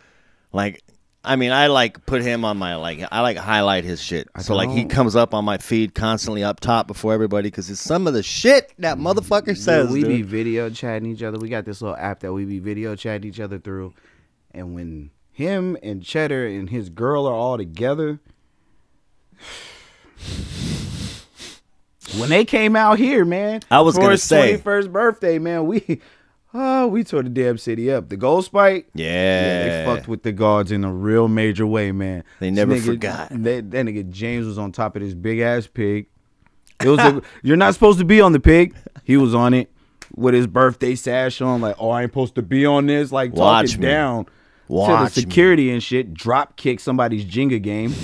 Like, I mean, I like put him on my like. I like highlight his shit. so like he don't. comes up on my feed constantly up top before everybody because it's some of the shit that motherfucker says. We be dude. video chatting each other. We got this little app that we be video chatting each other through. And when him and Cheddar and his girl are all together, when they came out here, man, I was for gonna his say. 21st birthday, man, we oh we tore the damn city up. The Gold Spike, Yeah. they fucked with the guards in a real major way, man. They never nigga- forgot. That, that nigga James was on top of this big ass pig. It was a, you're not supposed to be on the pig. He was on it with his birthday sash on, like, oh, I ain't supposed to be on this. Like Watch talking me. down to Watch the me. security and shit. Drop kick somebody's Jenga game.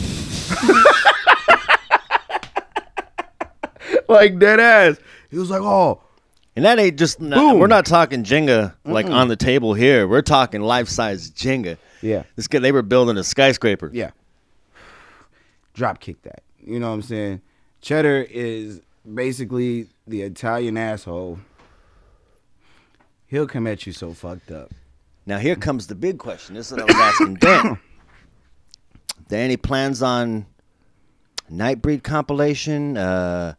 like dead ass. He was like, oh, And that ain't just. Not, we're not talking Jenga like on the table here. We're talking life size Jenga. yeah, This kid, they were building a skyscraper. yeah. Drop kick that. You know what I'm saying? Cheddar is basically the Italian asshole. He'll come at you so fucked up. Now here comes the big question. This is what I was asking Dan. there any plans on Nightbreed compilation, uh,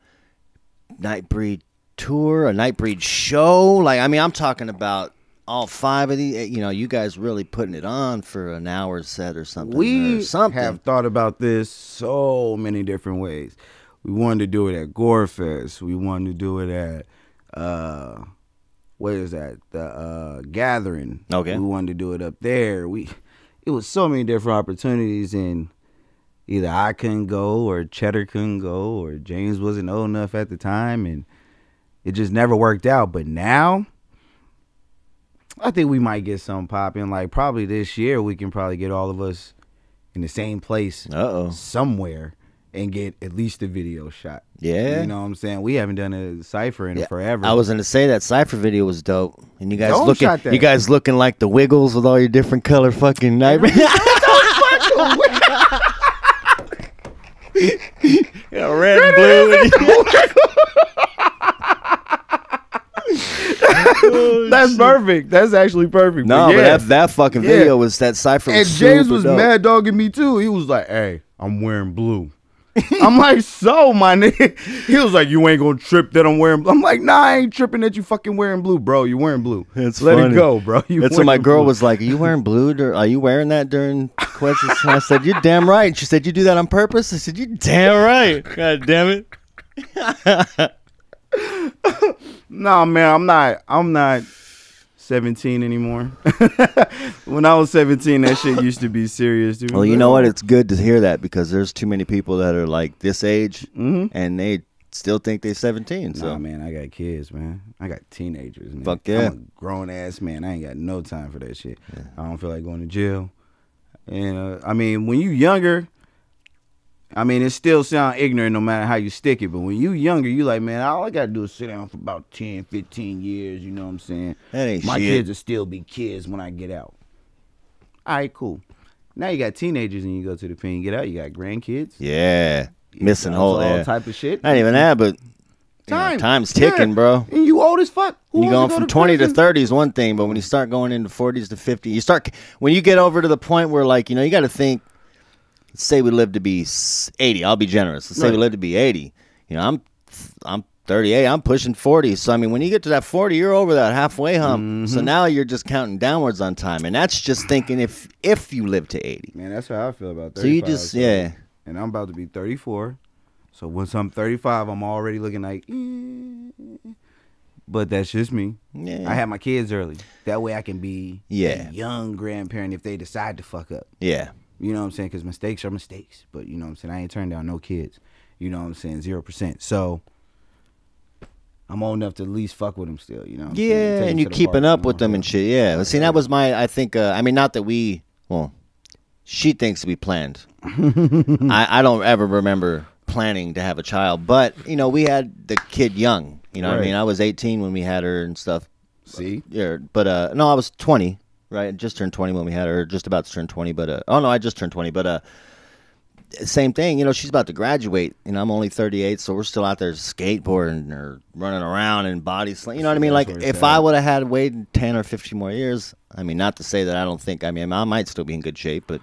Nightbreed tour, a Nightbreed show? Like, I mean, I'm talking about all five of these. You know, you guys really putting it on for an hour set or something. we or something. have thought about this so many different ways. We wanted to do it at Gorefest. We wanted to do it at uh what is that? The uh gathering. Okay. We wanted to do it up there. We it was so many different opportunities and either I couldn't go or Cheddar couldn't go or James wasn't old enough at the time and it just never worked out. But now I think we might get some popping. Like probably this year, we can probably get all of us in the same place Uh-oh. somewhere and get at least a video shot. Yeah. you know what I'm saying. We haven't done a cipher in Yeah, forever. I was gonna say that cipher video was dope, and you guys Dome looking, you guys looking like the Wiggles with all your different color fucking Nightbreed. yeah, red and blue. That's perfect. That's actually perfect. No, but, yeah. but that that fucking Yeah. video was that cipher. and Was James was dope. mad dogging me too. He was like, "Hey, I'm wearing blue." I'm like, "So, my nigga." He was like, "You ain't gonna trip that I'm wearing." Blue. I'm like, "Nah, I ain't tripping that you fucking wearing blue, bro. You wearing blue. That's Let funny. it go, bro. You That's what my girl blue." was like. Are you wearing blue? Dur- are you wearing that during questions? And I said, "You're damn right." And she said, "You do that on purpose?" I said, "You're damn right." God damn it. No, man, I'm not. I'm not 17 anymore. when I was 17, that shit used to be serious, dude. Well, you know what? It's good to hear that because there's too many people that are like this age and they still think they're 17. So Nah, man, I got kids, man. I got teenagers. Man. Fuck yeah. I'm a grown ass man. I ain't got no time for that shit. I don't feel like going to jail. And uh, I mean, when you younger, I mean, it still sound ignorant no matter how you stick it. But when you younger, you like, man, all I gotta do is sit down for about 10, 15 years. You know what I'm saying? That ain't My shit. kids will still be kids when I get out. All right, cool. Now you got teenagers and you go to the pen, you get out. You got grandkids. yeah, missing all, whole all yeah. type of shit. Not even that, but you know, time's ticking, Yeah. bro. And you old as fuck. Who You going go from to 20 to 30 is one thing, but when you start going into 40s to 50, you start when you get over to the point where like, you know, you got to think say we live to be 80. I'll be generous. Let's say we live to be 80. You know, I'm I'm 38. I'm pushing 40. So I mean, when you get to that 40, you're over that halfway hump. Mm-hmm. So now you're just counting downwards on time, and that's just thinking if if you live to 80. Man, that's how I feel about 35. So you just yeah. And I'm about to be 34. So once I'm 35, I'm already looking like, eh. but that's just me. Yeah. I had my kids early. That way I can be Yeah. a young grandparent if they decide to fuck up. Yeah. You know what I'm saying? Because mistakes are mistakes. But you know what I'm saying? I ain't turned down no kids. You know what I'm saying? Zero percent. So I'm old enough to at least fuck with them still. You know? What I'm? Yeah, and you keeping park, up you know with them and shit. Yeah. See, that was my. I think. Uh, I mean, not that we. Well, she thinks we planned. I, I don't ever remember planning to have a child, but you know, we had the kid young. You know what I mean? I was 18 when we had her and stuff. See? Yeah, but uh, no, I was 20. Right, just turned 20 when we had her. Just about to turn 20, but uh, oh no, I just turned 20. But uh, same thing. You know, she's about to graduate, and I'm only 38, so we're still out there skateboarding or running around in body slam. You know what I mean? Like if. I would have had waited 10 or 15 more years, I mean, not to say that I don't think. I mean, I might still be in good shape, but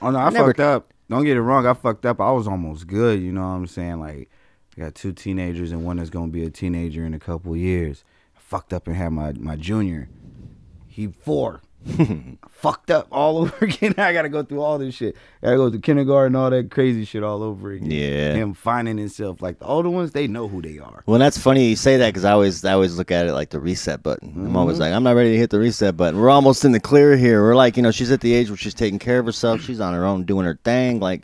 Oh no, I Never- fucked up. Don't get it wrong. I fucked up. I was almost good. You know what I'm saying? Like, I got two teenagers and one that's gonna be a teenager in a couple years. I fucked up and had my my junior. He four. fucked up all over again. I gotta go through all this shit. I gotta go through kindergarten, all that crazy shit all over again. Yeah. Him finding himself. Like the older ones, they know who they are. Well, that's funny you say that because I always I always look at it like the reset button. I'm always mm-hmm. like, I'm not ready to hit the reset button. We're almost in the clear here. We're like, you know, she's at the age where she's taking care of herself. She's on her own, doing her thing. Like,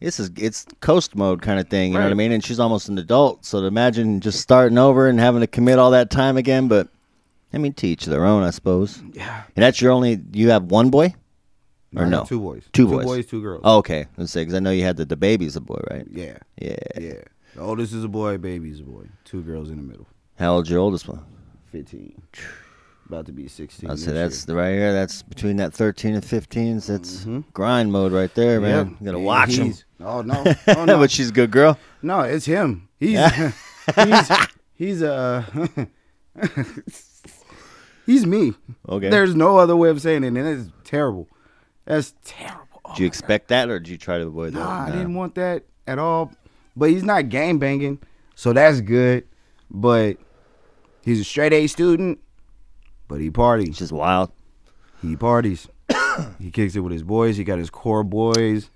this is it's coast mode kind of thing. You know what I mean? And she's almost an adult. So to imagine just starting over and having to commit all that time again. But I mean, to each their own, I suppose. Yeah. And that's your only. You have one boy. Or I no? Two boys. Two Two boys. boys, two girls. Oh, okay. Let's say because I know you had the the baby's a boy, right? Yeah. Yeah. Yeah. The oldest is a boy, baby's a boy. Two girls in the middle. How old's your oldest one? 15. About to be 16. I'd say that's the right here. That's between that 13 and 15. That's grind mode right there, man. Yep. You gotta watch him. Oh no, oh, no. but she's a good girl. no, it's him. He's he's he's uh he's me. Okay. There's no other way of saying it, and it's terrible. That's terrible. Oh, Did you expect that, or did you try to avoid that? Nah, I didn't want that at all. But he's not gang banging, so that's good. But he's a straight A student, but he It's parties. just wild. He parties. he kicks it with his boys. He got his core boys.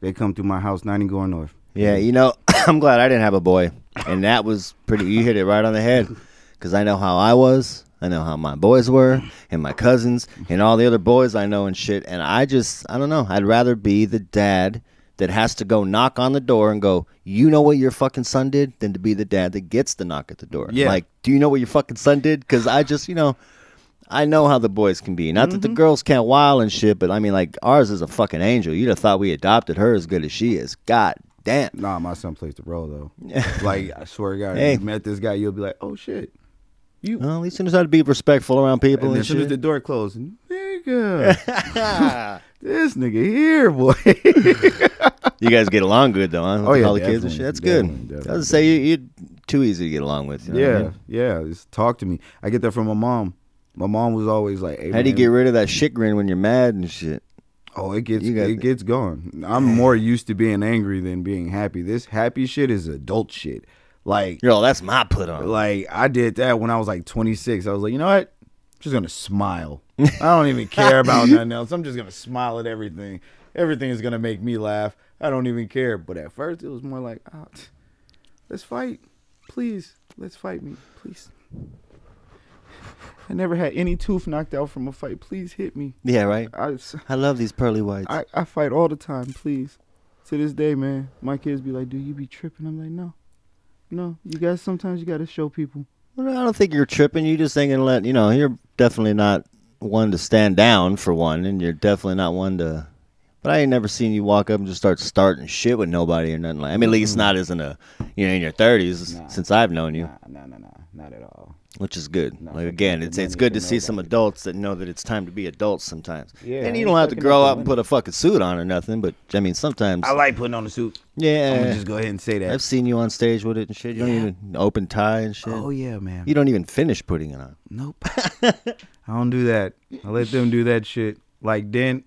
They come through my house, night and going north. Yeah, you know, I'm glad I didn't have a boy, and that was pretty. You hit it right on the head, because I know how I was. I know how my boys were, mm-hmm. and my cousins, and all the other boys I know and shit. And I just, I don't know. I'd rather be the dad that has to go knock on the door and go, "You know what your fucking son did," than to be the dad that gets the knock at the door. Yeah. Like, do you know what your fucking son did? Because I just, you know. I know how the boys can be. Not that the mm-hmm. girls can't wild and shit, but I mean, like ours is a fucking angel. You'd have thought we adopted her as good as she is. God damn. Nah, my son plays the role though. like I swear to God, Hey. if you met this guy, you'll be like, oh shit, you. Well, at least he knows how to be respectful around people and and, as soon as the door closed, nigga, this nigga here, boy. you guys get along good though, huh? Oh, with Oh, yeah, all the kids and shit. That's definitely, good. I was say you, you're too easy to get along with. You know what I yeah, mean? yeah. Just talk to me. I get that from my mom. My mom was always like, hey, How do you get rid of that shit grin when you're mad and shit? Oh, it gets it gets gone. I'm more used to being angry than being happy. This happy shit is adult shit. Like You're that's my put on. like I did that when I was like 26. I was like, you know what? I'm just gonna smile. I don't even care about nothing else. I'm just gonna smile at everything. Everything is gonna make me laugh. I don't even care. But at first, it was more like, oh, let's fight, please. Let's fight me, please. I never had any tooth knocked out from a fight. Please hit me. Yeah, right. I, I love these pearly whites. I, I fight all the time, please. To this day, man, my kids be like, "Do you be tripping?" I'm like, "No, no. You guys sometimes you got to show people." Well, I don't think you're tripping. You just ain't gonna let you know. You're definitely not one to stand down for one, and you're definitely not one to. But I ain't never seen you walk up and just start starting shit with nobody or nothing like. I mean, at least not as in a you know in your thirties Nah. since I've known you, Nah, nah, nah, nah, not at all. Which is good. Nah, like again, it's it's good to see some nobody. adults that know that it's time to be adults sometimes. Yeah, and you don't have to grow up up and put a fucking suit on or nothing. But I mean, sometimes I like putting on a suit. Yeah, I'm yeah. gonna just go ahead and say that. I've seen you on stage with it and shit. You don't even open tie and shit. oh yeah, man. You don't even finish putting it on. Nope. I don't do that. I let them do that shit. Like Dent.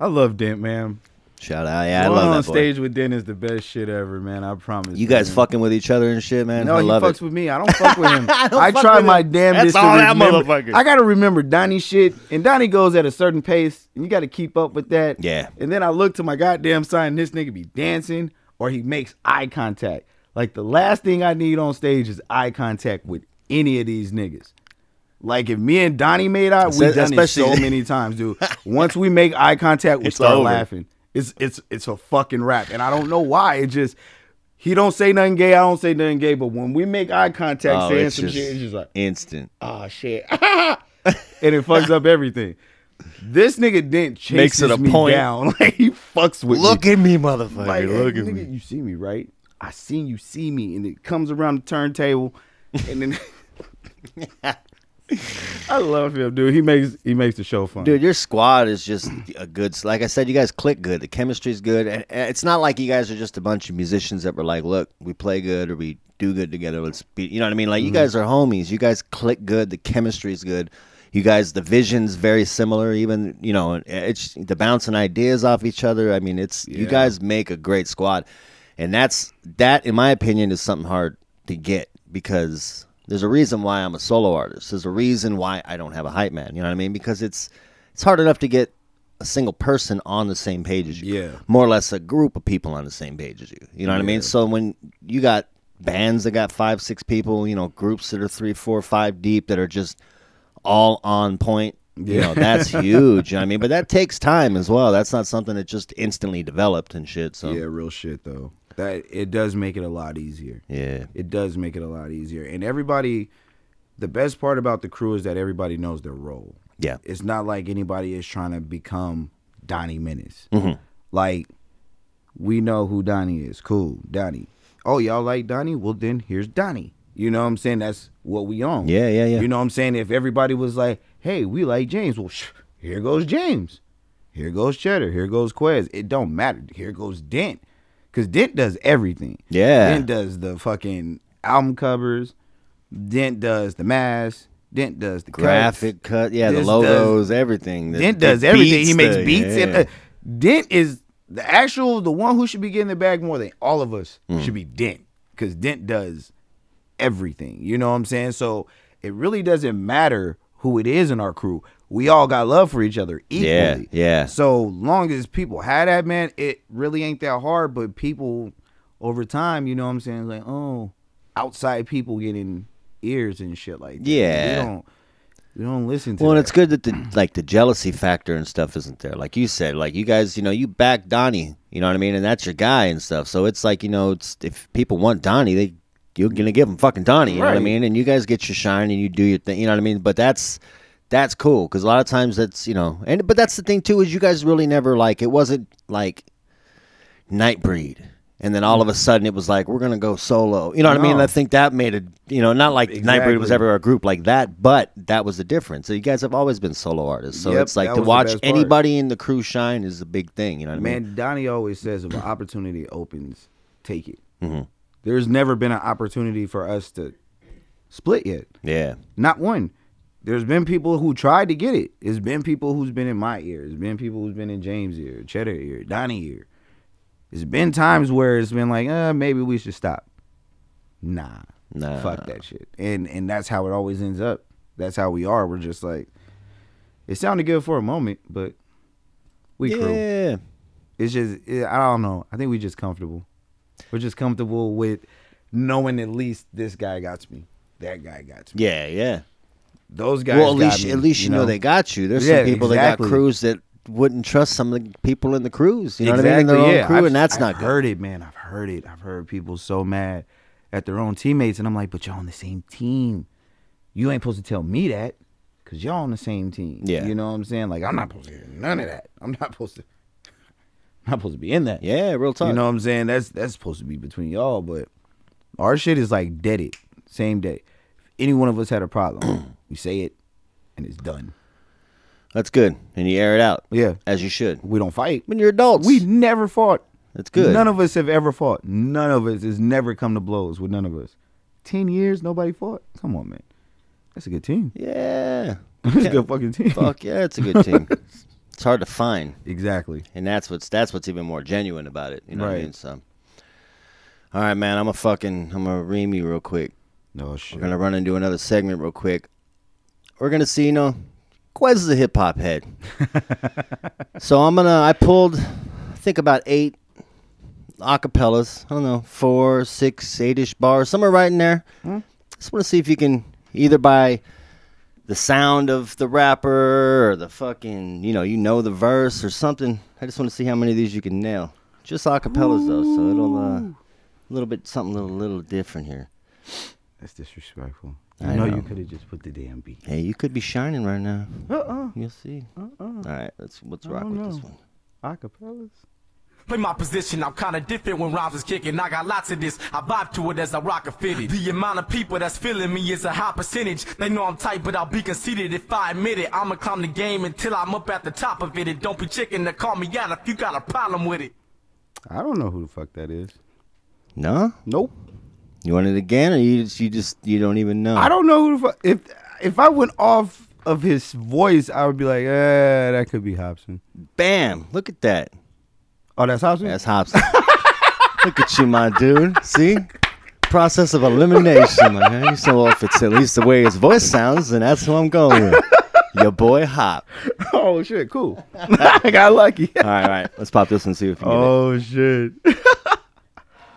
I love Dent, man. Shout out, yeah, I Going love on that boy. stage with Dent is the best shit ever, man. I promise. You guys man. fucking with each other and shit, man. No, I he love fucks it. with me. I don't fuck with him. I I fuck try with my him. damnedest That's to all that remember. motherfucker. I gotta remember Donnie shit, and Donnie goes at a certain pace, and you got to keep up with that. Yeah. And then I look to my goddamn side, and this nigga be dancing, or he makes eye contact. Like the last thing I need on stage is eye contact with any of these niggas. Like if me and Donnie made eye, Espe- we've done it so many times, dude. Once we make eye contact, we It's start over. laughing. It's it's it's a fucking rap, and I don't know why. It just he don't say nothing gay, I don't say nothing gay, but when we make eye contact, Oh, saying it's some just shit, it's just like, instant. oh shit, and it fucks up everything. This nigga didn't chase Makes it a me point. down. Like he fucks with Look me. at me, motherfucker. Like, Look hey, at nigga, me. you see me right? I seen you see me, and it comes around the turntable, and then I love him, dude. He makes he makes the show fun. Dude, your squad is just a good. Like I said, you guys click good. The chemistry's good. And and it's not like you guys are just a bunch of musicians that were like, "Look, we play good or we do good together. Let's be." You know what I mean? Like you mm-hmm. guys are homies. You guys click good. The chemistry's good. You guys, the vision's very similar. Even you know, it's the bouncing ideas off each other. I mean, it's you Yeah. guys make a great squad, and that's that. In my opinion, is something hard to get because there's a reason why I'm a solo artist. There's a reason why I don't have a hype man. You know what I mean? Because it's it's hard enough to get a single person on the same page as you. Yeah. More or less a group of people on the same page as you. You know what I mean? So when you got bands that got five, six people, you know, groups that are three, four, five deep that are just all on point. You know, that's huge. you know what I mean? But that takes time as well. That's not something that just instantly developed and shit. So Yeah, real shit though. That it does make it a lot easier. yeah. It does make it a lot easier. And everybody the best part about the crew is that everybody knows their role. Yeah. It's not like anybody is trying to become Donnie Menace. Mm-hmm. Like we know who Donnie is. Cool, Donnie. Oh, y'all like Donnie? Well, then here's Donnie. You know what I'm saying? That's what we own. Yeah, yeah, yeah. You know what I'm saying? If everybody was like, "Hey, we like James," well, sh- here goes James. Here goes Cheddar. Here goes Quez. It don't matter. Here goes Dent. Cause Dent does everything. Yeah. Dent does the fucking album covers. Dent does the mask. Dent does the cuts. Graphic cut, yeah, the This logos, everything. The- Dent does everything. He makes the- beats. And, uh, Dent is the actual the one who should be getting the bag more than all of us Mm. should be Dent because Dent does everything. You know what I'm saying? So it really doesn't matter who it is in our crew. We all got love for each other equally. Yeah, yeah. So long as people had that, man, it really ain't that hard. But people over time, you know what I'm saying? Like, oh, outside people getting ears and shit like that. Yeah. We don't we don't listen to Well, that. it's good that the like the jealousy factor and stuff isn't there. Like you said, like you guys, you know, you back Donnie, you know what I mean, and that's your guy and stuff. So it's like you know, it's if people want Donnie, they you're gonna give them fucking Donnie, you know what I mean, and you guys get your shine and you do your thing, you know what I mean. But that's that's cool because a lot of times that's you know, and but that's the thing too is you guys really never like it wasn't like Nightbreed. And then all of a sudden it was like we're gonna go solo. You know what I mean? I think that made it. You know, not like Nightbreed was ever a group like that, but that was the difference. So you guys have always been solo artists. So Yep, it's like to watch anybody in the crew shine is a big thing. You know what I mean? Man, Donnie always says if an opportunity opens, take it. Mm-hmm. There's never been an opportunity for us to split yet. Yeah. Not one. There's been people who tried to get it. It's been people who's been in my ear. It's been people who's been in James' ear, Cheddar ear, Donnie ear. It's been times where it's been like, uh, maybe we should stop. Nah. Nah. Fuck that shit. And and that's how it always ends up. That's how we are. We're just like it sounded good for a moment, but we crew. Yeah. It's just it, I don't know. I think we just comfortable. We're just comfortable with knowing at least this guy got to me. That guy got to me. Yeah. Yeah. Those guys. Well, at least me, at least you know, they got you. There's Yeah, some people that got crews that wouldn't trust some of the people in the crews. You know what I mean? In Exactly, their own crew, I've- and that's I've not good. heard it, man. I've heard it. I've heard people so mad at their own teammates, and I'm like, but y'all on the same team. You ain't supposed to tell me that, cause y'all on the same team. Yeah. you know what I'm saying? Like I'm not supposed to hear none of that. I'm not supposed to. I'm not supposed to be in that. Yeah, real talk. You know what I'm saying? That's that's supposed to be between y'all, but our shit is like dead it. same day. Any one of us had a problem, we say it, and it's done. that's good, and you air it out. Yeah. as you should. We don't fight. When you're adults, We never fought. That's good. None of us have ever fought. None of us has never come to blows with none of us. Ten years, nobody fought. Come on, man. That's a good team. yeah. That's a good fucking team. Fuck yeah, it's a good team. it's hard to find. Exactly. And that's what's that's what's even more genuine about it. You know what I mean? So All right, man, I'm a fucking I'm gonna ream you real quick. No shit. We're gonna run into another segment real quick. We're gonna see, you know, Quez is a hip hop head. so I'm gonna I pulled I think about eight acapellas. I don't know, four, six, eight ish bars, somewhere right in there. Just wanna see if you can either by the sound of the rapper or the fucking, you know, you know the verse or something. I just want to see how many of these you can nail. Just acapellas though, so it'll uh, a little bit something a little, little different here. That's disrespectful. You I know, know. you could have just put the damn beat. Hey, you could be shining right now. Uh-uh. You'll see. Uh-uh. All right, let's let's rock don't with this one. Acapellas. Play my position, I'm kinda different when rhymes is kicking. I got lots of this, I vibe to it as I rock a fitted. The amount of people that's feeling me is a high percentage. They know I'm tight, but I'll be conceited if I admit it. I'ma climb the game until I'm up at the top of it. And don't be chicken to call me out if you got a problem with it. I don't know who the fuck that is. No, Nope. You want it again, or you just you just you don't even know? I don't know who the fuck. If if I went off of his voice, I would be like, eh, that could be Hopsin. Bam! Look at that. Oh, that's Hopsin. That's Hopsin. Look at you, my dude. See? Process of elimination, man. So if it's at least the way his voice sounds, then that's who I'm going with. Your boy Hop. oh shit, cool. I got lucky. All right, all right. Let's pop this and see if you can get it. oh shit.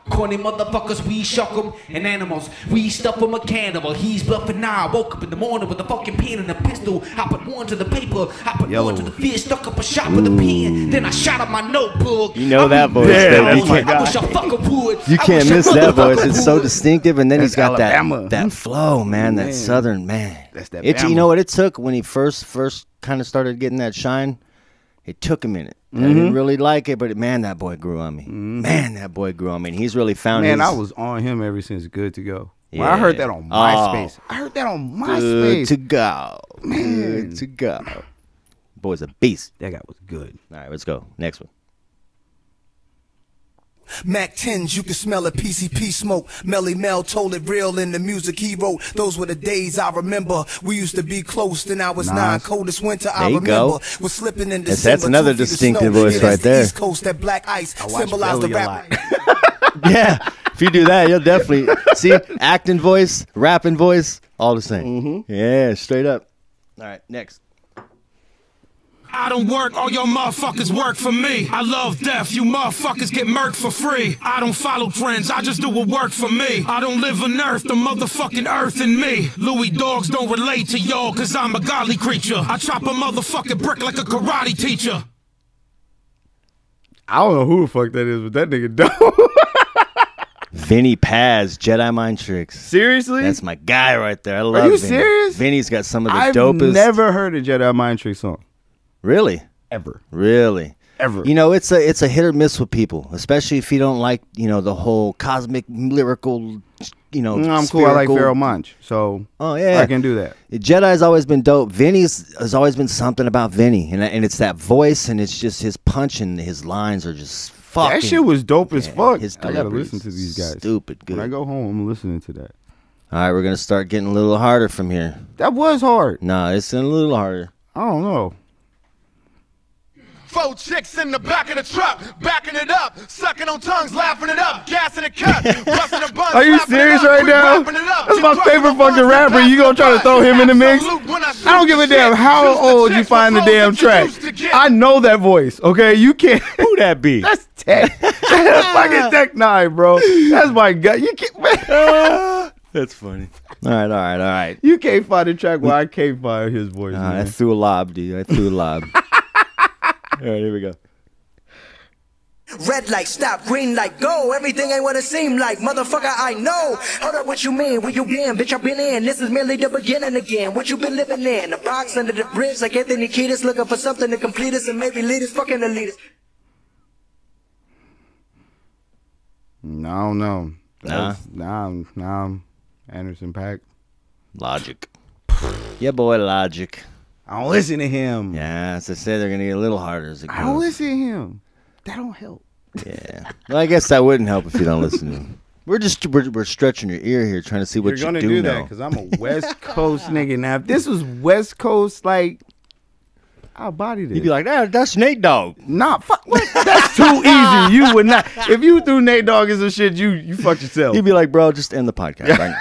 Corny motherfuckers, we shock 'em and animals. We stuff stuff 'em a cannibal. He's bluffing now. I woke up in the morning with a fucking pen and a pistol. I put one to the paper. I put Yellow. one to the fish. Stuck up a shot with a pen. Then I shot up my notebook. You know I that read voice, down. baby. You I can't- wish I fucking would. You I can't miss that voice. motherfucking It's so distinctive, and then he's That's got Alabama. that that flow, man. That Man. southern man. That's that It, you know what it took when he first first kind of started getting that shine. It took a minute. I Mm-hmm. didn't really like it, but man, that boy grew on me. Man, that boy grew on me. And he's really found Man, his I was on him ever since Good to Go. When I heard that on Oh. MySpace. I heard that on MySpace. good to go. Good to go. Boy's a beast. that guy was good. All right, let's go. Next one. Mac 10s, you can smell it, PCP smoke. Melle Mel told it real in the music he wrote. Those were the days I remember. We used to be close, then I was Nice. nine. Coldest winter I There you remember. go. Was slipping in That's- December. that's another two feet of distinctive voice Yeah, right the there. East Coast, that black ice symbolized the Billy a rap. yeah, if you do that, you'll definitely see acting voice, rapping voice, all the same. Mm-hmm. Yeah, straight up. All right, next. I don't work, all your motherfuckers work for me. I love death, you motherfuckers get murked for free. I don't follow trends, I just do what work for me. I don't live on earth, the motherfucking earth in me. Louis dogs don't relate to y'all, cause I'm a godly creature. I chop a motherfucking brick like a karate teacher. I don't know who the fuck that is, but that nigga dope. Vinnie Paz, Jedi Mind Tricks. Seriously? That's my guy right there. I love you Vinny. serious? Vinny's got some of the I've dopest. never heard a Jedi Mind Trick song. Really? Ever. Really? Ever. You know, it's a it's a hit or miss with people, especially if you don't like, you know, the whole cosmic lyrical, you know, Mm, I'm cool. I like Pharoahe Monch. So Oh yeah, I can do that. Jedi's always been dope. Vinny's has always been something about Vinny, and and it's that voice, and it's just his punch and his lines are just fucking. That shit was dope as fuck. his I gotta listen to these guys. stupid good. When I go home, I'm listening to that. All right, we're gonna start getting a little harder from here. That was hard. Nah, it's a little harder. I don't know. Four chicks in the back of the truck, backing it up, sucking on tongues, laughing it up, gassing it cut, busting a bun. Are you serious up, right we now? wrapping it up, That's my favorite fucking rapper. You gonna try to throw him in the mix? I don't give a damn how old you find the damn track. you used to get. I know that voice. Okay, you can't. Who that be? That's tech. That's fucking Tech N9ne, bro. That's my gut. You can't. That's funny. All right, all right, all right. you can't find a track where I can't find his voice. Uh, I man. threw a lob, dude. That's threw a lob. All right, here we go. Red light, stop, green light, go. Everything ain't what it seem like. Motherfucker, I know. Hold up, what you mean? Where you been? Bitch, I've been in. This is merely the beginning again. What you been living in? A box under the bridge like Anthony Kiedis looking for something to complete us and maybe lead us fucking to lead us. No, I don't know. Nah. Nah, nah, I'm Anderson .Paak. Logic. Yeah, boy, logic. I don't listen to him. Yeah, as I said, they're gonna get a little harder as it goes. I don't listen to him. That don't help. Yeah. Well, I guess that wouldn't help if you don't listen to him. We're just we're, we're stretching your ear here, trying to see what You're you gonna do, do, know. that because I'm a West Coast nigga. Now, if this was West Coast, like, I'll body this. You'd be like, "Ah, that's Nate Dogg." nah, fuck. What? That's too easy. You would not. If you threw Nate Dogg and some shit, you you fucked yourself. You'd be like, "Bro, just end the podcast." Right.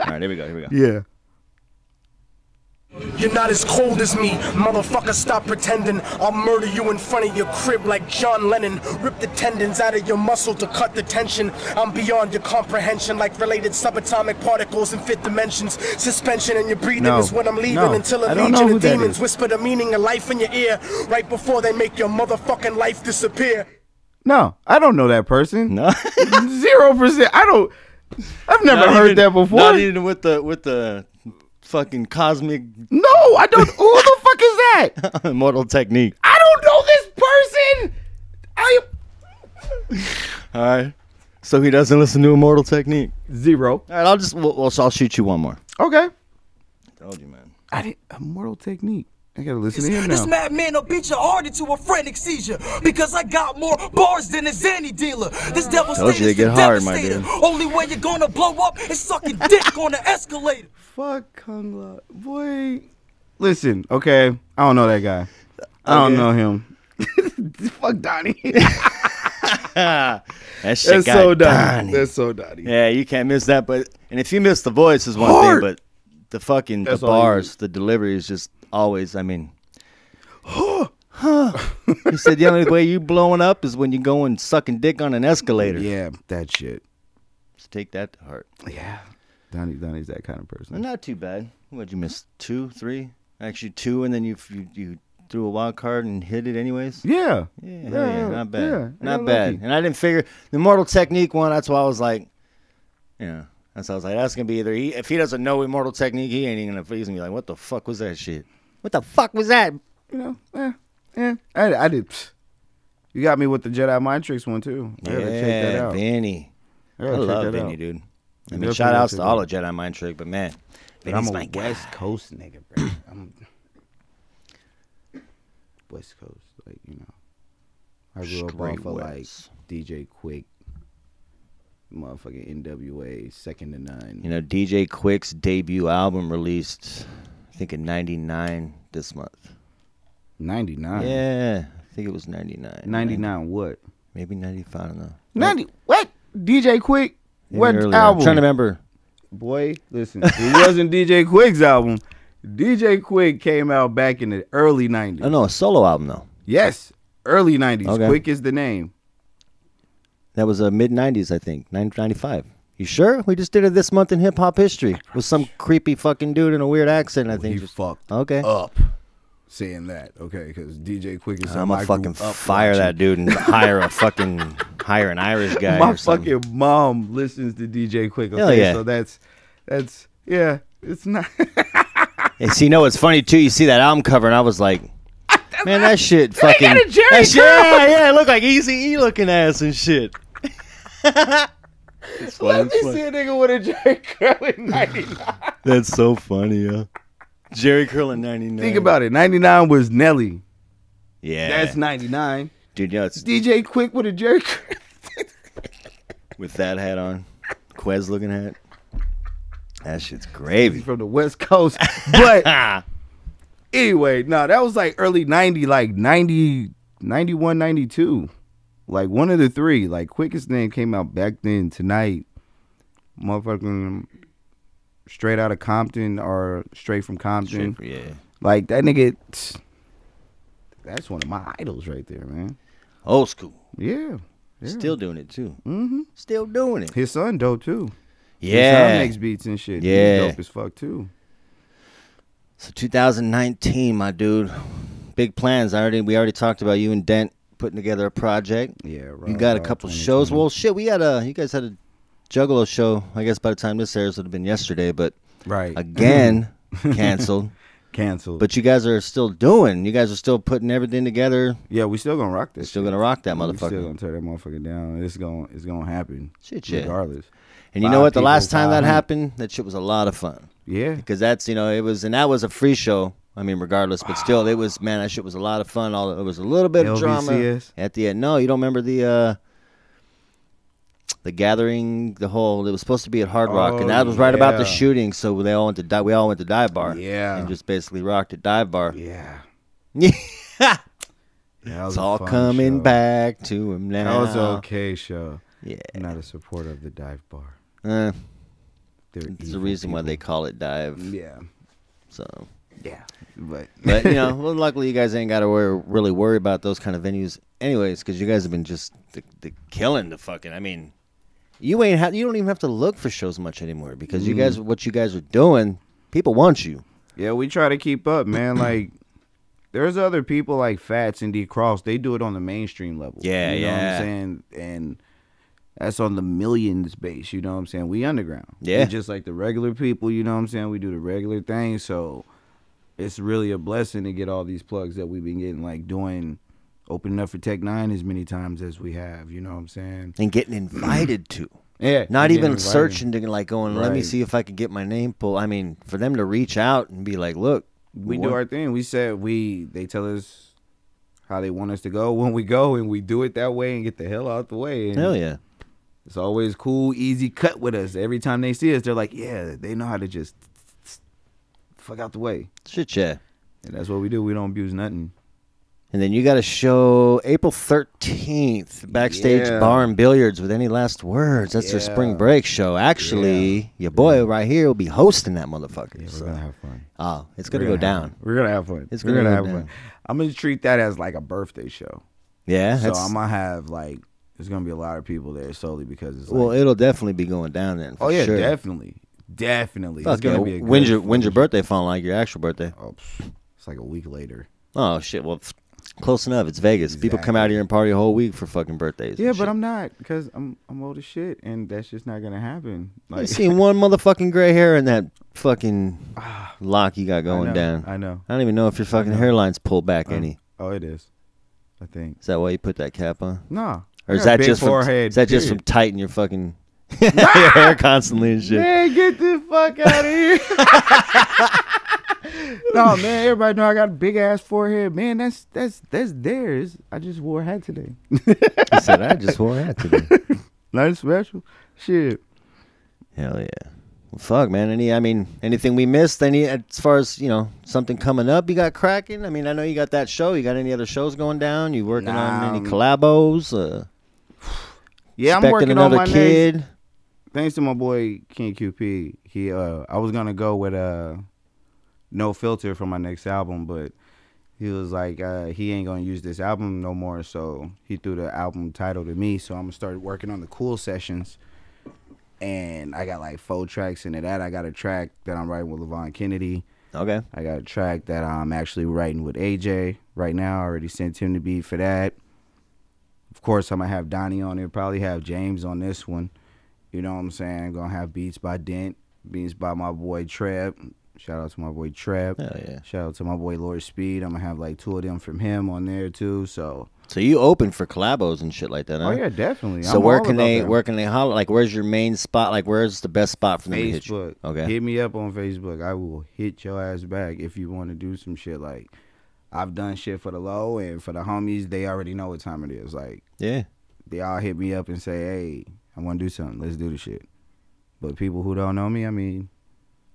All right, here we go. Here we go. yeah. You're not as cold as me, motherfucker. Stop pretending. I'll murder you in front of your crib like John Lennon. Rip the tendons out of your muscle to cut the tension. I'm beyond your comprehension, like related subatomic particles in fifth dimensions. Suspension in your breathing No. is what I'm leaving No. until a I legion of demons whisper the meaning of life in your ear right before they make your motherfucking life disappear. No, I don't know that person. No. Zero percent. I don't. I've never Not heard even- that before. Not even with the with the fucking cosmic no, I don't. Who the fuck is that? Immortal Technique. I don't know this person. I All right. So he doesn't listen to Immortal Technique. zero. All right, I'll just well, well, so I'll shoot you one more. Okay. I Told you, man. I did Immortal Technique. I gotta listen to him This madman will beat your heart into a frantic seizure because I got more bars than a Zanny dealer. This devastator's Told you they get hard, my dude. Only way you're gonna blow up is sucking dick on the escalator. Fuck Kung Lao. Boy. Listen, okay. I don't know that guy. I don't Okay. know him. Fuck Donnie. That shit That's so Donnie. Donnie. That's so Donnie. Yeah, you can't miss that. But and if you miss the voice is one Hard. thing, but the fucking That's the bars, the delivery is just always. I mean, he said the only way you blowing up is when you going sucking dick on an escalator. Yeah, that shit. Just take that to heart. Yeah. Donnie Donnie's that kind of person. Not too bad. What'd you miss? Two, three? Actually, two, and then you you, you threw a wild card and hit it anyways. Yeah. Yeah, hell yeah, not bad. yeah, not bad. lucky. And I didn't figure the Immortal Technique one. That's why I was like, you know, that's why I was like, that's gonna be either he if he doesn't know Immortal Technique, he ain't even gonna he's gonna be like, what the fuck was that shit? What the fuck was that? You know, eh, eh. I, I did. You got me with the Jedi Mind Tricks one too. I gotta check that Yeah, out. Vinny. I, gotta check love that Vinny, out. dude. I Definitely mean, shout outs check to all of Jedi Mind Trick, but man, But Vinny's I'm my a guy. West Coast nigga, bro. I'm West Coast, like you know. I grew up Straight off of like West. DJ Quik, motherfucking NWA, Second to None. You know, DJ Quik's debut album released, I think in '99 this month. Ninety nine. Yeah, I think it was '99. Ninety nine. What? maybe '95. I don't know. Ninety. What? DJ Quik. Maybe What earlier. album? I'm trying to remember. Boy, listen. It wasn't DJ Quik's album. DJ Quik came out back in the early nineties. Oh no, a solo album though. Yes, early nineties. Okay. Quik is the name. That was a mid '90s, I think, 1995. You sure? We just did it this month in hip hop history with some creepy fucking dude in a weird accent. I think. He just- fucked Okay. up saying that. Okay, because DJ Quik is I'm gonna fucking fire watching. that dude and hire a fucking hire an Irish guy. My fucking mom listens to DJ Quik. Okay, Hell yeah. so that's that's yeah. It's not. And see, you know what's funny too? You see that album cover, and I was like, man, that shit fucking. got a Jheri that shit- yeah, yeah, it looked like Easy E looking ass and shit. Funny, Let me see a nigga with a Jheri curl in '99. That's so funny, yo. Jheri Curl in '99. Think about it. '99 was Nelly. Yeah, That's '99. dude. Know, it's DJ Quik with a Jheri curl. with that hat on, Quez looking hat. That shit's gravy. From the West Coast. But anyway, no, that was like early 90, like 90, 91, 92. Like one of the three. Like quickest name came out back then tonight. Motherfucking straight out of Compton or straight from Compton. Straight- yeah. Like that nigga that's one of my idols right there, man. Old school. Yeah. yeah. Still doing it too. Mm hmm Still doing it. His son dope too. His Yeah. son makes beats and shit. Yeah. He's dope as fuck too. So 2019, my dude. Big plans. I already we already talked about you and Dent putting together a project. Yeah, You got a couple shows. Well, shit, we had a you guys had a Juggalo show. I guess by the time this airs, it would have been yesterday, but Right. again canceled. Canceled. But you guys are still doing. You guys are still putting everything together. Yeah, we still gonna rock this. Still shit. gonna rock that We motherfucker. still gonna tear that motherfucker down. It's gonna it's gonna happen. Shit, yeah. Regardless. And you know what? The last time that happened, that shit was a lot of fun. Yeah. Because that's you know it was and that was a free show. I mean, regardless, but still, it was man. That shit was a lot of fun. All it was a little bit of drama LVCS? at the end. No, you don't remember the uh the gathering, the whole. It was supposed to be at Hard Rock, Oh, and that was right about the yeah. shooting. So they all went to di- we all went to dive bar. Yeah. and just basically rocked at dive bar. Yeah. Yeah, Yeah, that was it's a all fun coming show. back to him now. That was an okay show. Yeah, I'm not a supporter of the dive bar. uh, They're there's a evil reason why they people. call it dive. Yeah. So Yeah. but But you know, well, luckily you guys ain't got to worry, really worry about those kind of venues, anyways, because you guys have been just the, the killing the fucking. I mean, you ain't ha- you don't even have to look for shows much anymore because you guys, mm-hmm. what you guys are doing, people want you. Yeah, we try to keep up, man. like, there's other people like Fats and D Cross. They do it on the mainstream level. Yeah, you know yeah. what I'm saying? And that's on the millions base. You know what I'm saying? We underground. Yeah. We just like the regular people. You know what I'm saying? We do the regular thing. So it's really a blessing to get all these plugs that we've been getting, like doing, opening up for Tech N9ne as many times as we have. You know what I'm saying? and getting invited to. Yeah. Not even invited. searching to like going. Let me see if I can get my name pulled. I mean, for them to reach out and be like, "Look, we do our thing. We said we they tell us how they want us to go when we go, and we do it that way and get the hell out the way. And hell yeah." It's always cool, easy cut with us. Every time they see us, they're like, "Yeah, they know how to just fuck out the way." Shit, yeah. And that's what we do. We don't abuse nothing. And then you got a show April 13th, Backstage Yeah. Bar and Billiards with any last words. That's their spring break show. Actually, your boy right here will be hosting that motherfucker. We're so- gonna have fun. oh, it's gonna, go gonna down. fun. We're gonna have fun. It's gonna gonna go have down. fun. I'm gonna treat that as like a birthday show. Yeah, So I'm gonna have like there's gonna be a lot of people there solely because it's like, well, it'll definitely be going down then. Oh, for oh yeah, sure. definitely, definitely. It's gonna be a when's good your when's your birthday falling like your actual birthday? Oh, pff, it's like a week later. Oh shit. Well, close enough. It's Vegas. People come out here and party a whole week for fucking birthdays. Yeah, and but shit. I'm not because I'm I'm old as shit, and that's just not gonna happen. I Like, seen one motherfucking gray hair in that fucking lock you got going know, down. I know. I don't even know if your fucking hairline's pulled back Uh, any. Oh, it is. I think. Is that why you put that cap on? Nah. Or I is got that big just from, forehead, is that just from period. tighting your fucking your hair constantly and shit? Man, get the fuck out of here. no, man, everybody know I got a big ass forehead. Man, that's that's that's theirs. I just wore a hat today. He said, "I just wore a hat today." Nothing special. Shit. Hell yeah. Well, fuck, man. Any, I mean, anything we missed? Any, as far as you know, something coming up? You got cracking? I mean, I know you got that show. You got any other shows going down? You working on any collabos? Uh, Yeah, I'm working another on my kid. Next, thanks to my boy King QP. He uh I was gonna go with uh no filter for my next album, but he was like uh he ain't gonna use this album no more, so he threw the album title to me. So I'm gonna start working on the cool sessions. And I got like four tracks into that. I got a track that I'm writing with Levon Kennedy. Okay. I got a track that I'm actually writing with AJ right now. I already sent him the beat for that. Of course, I'm gonna have Donnie on there. Probably have James on this one. You know what I'm saying? gonna have beats by Dent, beats by my boy Treb. Shout out to my boy Treb. Hell yeah. Shout out to my boy Lord Speed. I'm gonna have like two of them from him on there too. So So you open for collabos and shit like that? Huh? Oh yeah, definitely. So I'm where all can about they that. where can they holler? Like, where's your main spot? Like, where's the best spot for them to hit you? Facebook. Okay. Hit me up on Facebook. I will hit your ass back if you want to do some shit. Like I've done shit for the low and for the homies. They already know what time it is. Like Yeah. they all hit me up and say, "Hey, I want to do something. Let's do the shit." But people who don't know me, I mean,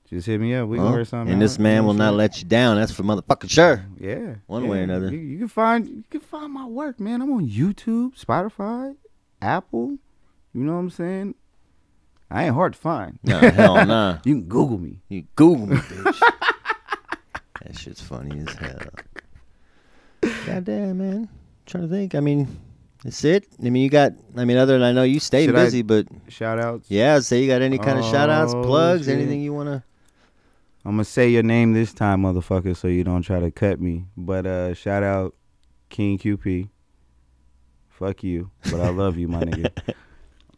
just hit me up. We Well, can work something. and this out, man will not let you down. That's for motherfucking sure. Yeah. One way or yeah. another. You, you can find you can find my work, man. I'm on YouTube, Spotify, Apple. You know what I'm saying? I ain't hard to find. Nah, hell nah. You can Google me. You Google me, bitch. that shit's funny as hell. Goddamn, man. trying to think. I mean, that's it. I mean, you got. I mean, other than I know you stay Should I- busy, but Shout outs. yeah. Say you got any kind of shout outs, Oh, plugs, shit. anything you wanna. I'm gonna say your name this time, motherfucker, so you don't try to cut me. But uh shout out King QP. Fuck you, but I love you, my nigga.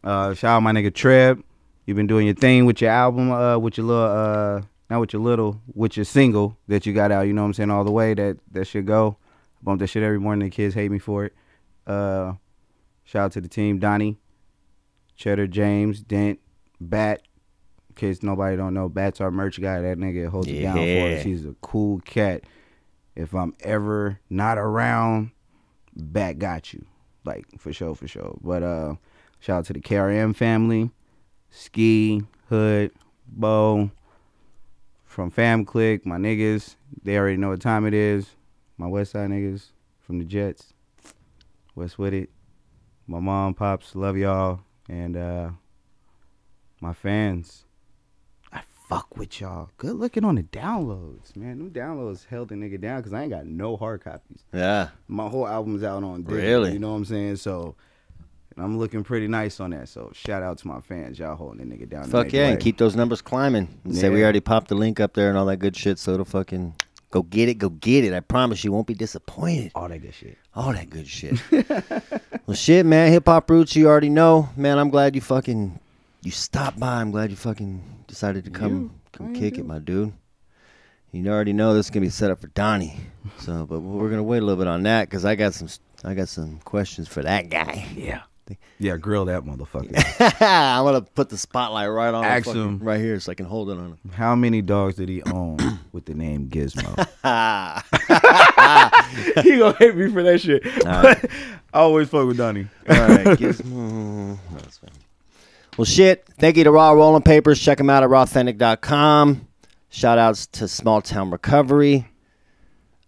Uh, shout out my nigga Treb. You've been doing your thing with your album, uh, with your little, uh, not with your little, with your single that you got out. You know what I'm saying? All the way that that should go. I bump that shit every morning. The kids hate me for it. Uh, shout out to the team, Donnie, Cheddar, James, Dent, Bat. In case nobody don't know, Bat's our merch guy. That nigga holds it down for us. He's a cool cat. If I'm ever not around, Bat got you. Like for sure, for sure. But uh shout out to the KRM family, Ski, Hood, Bo, from Fam Click, my niggas. They already know what time it is. My West Side niggas from the Jets. West with it. My mom, pops, love y'all. And uh my fans. I fuck with y'all. Good looking on the downloads, man. Them downloads held the nigga down because I ain't got no hard copies. Yeah. My whole album's out on digital, Really? You know what I'm saying? So and I'm looking pretty nice on that. So shout out to my fans. Y'all holding the nigga down. Fuck yeah, and keep those numbers climbing. And Say we already popped the link up there and all that good shit, so it'll fucking go get it, go get it. I promise you won't be disappointed. all that good shit. All that good shit. well, shit, man. Hip hop roots, you already know, man. I'm glad you fucking you stopped by. I'm glad you fucking decided to come come kick it, my dude. You already know this is gonna be set up for Donnie. So, but we're gonna wait a little bit on that because I got some I got some questions for that guy. Yeah. Yeah, grill that motherfucker. I'm gonna put the spotlight right on him, Ask him. right here so I can hold it on him. How many dogs did he own with the name Gizmo? he gonna hate me for that shit. I always fuck with Donnie. All right, Gizmo. That's fine. Well, shit. Thank you to Raw Rolling Papers. Check them out at rawthentic.com. Shout outs to Small Town Recovery.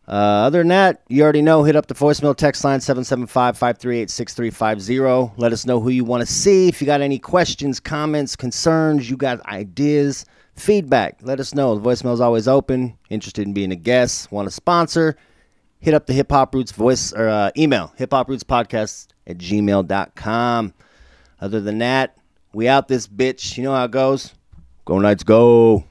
Uh, other than that, you already know. Hit up the voicemail text line 775 538 6350. Let us know who you want to see. If you got any questions, comments, concerns, you got ideas, feedback, let us know. The voicemail is always open. Interested in being a guest, want to sponsor, hit up the Hip Hop Roots voice or uh, email, hip hop roots podcast at gmail.com. Other than that, we out this bitch. You know how it goes. Go Knights, go.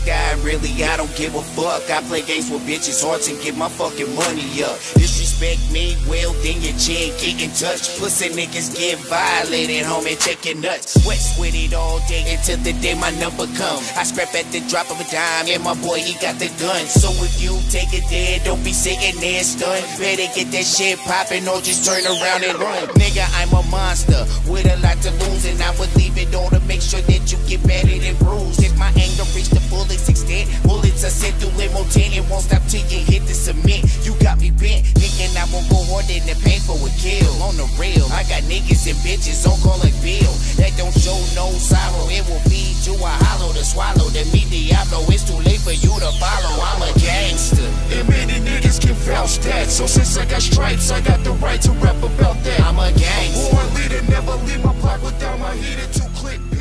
The really, I don't give a fuck. I play games with bitches' hearts and get my fucking money up. Disrespect me, well, then your chick get in touch. Pussy niggas get violated, homie, check your nuts. West with it all day until the day my number come. I scrap at the drop of a dime, and my boy, he got the gun. So if you take it there, don't be sitting there stunned. Better get that shit poppin' or just turn around and run. Nigga, I'm a monster with a lot to lose, and I would leave it all to make sure that you get battered and bruised. If my anger reach the fullest extent. Bullets are sent through limo tin. It won't stop till you hit the cement. You got me bent, thinking I won't go harder than pay for a kill. On the rail, I got niggas and bitches on call like Bill. That don't show no sorrow. It will feed you a hollow to swallow. The me, Diablo, it's too late for you to follow. I'm a gangster. And many niggas can vouch that. So since I got stripes, I got the right to rap about that. I'm a gangster. Born leader, never leave my block without my heater to click.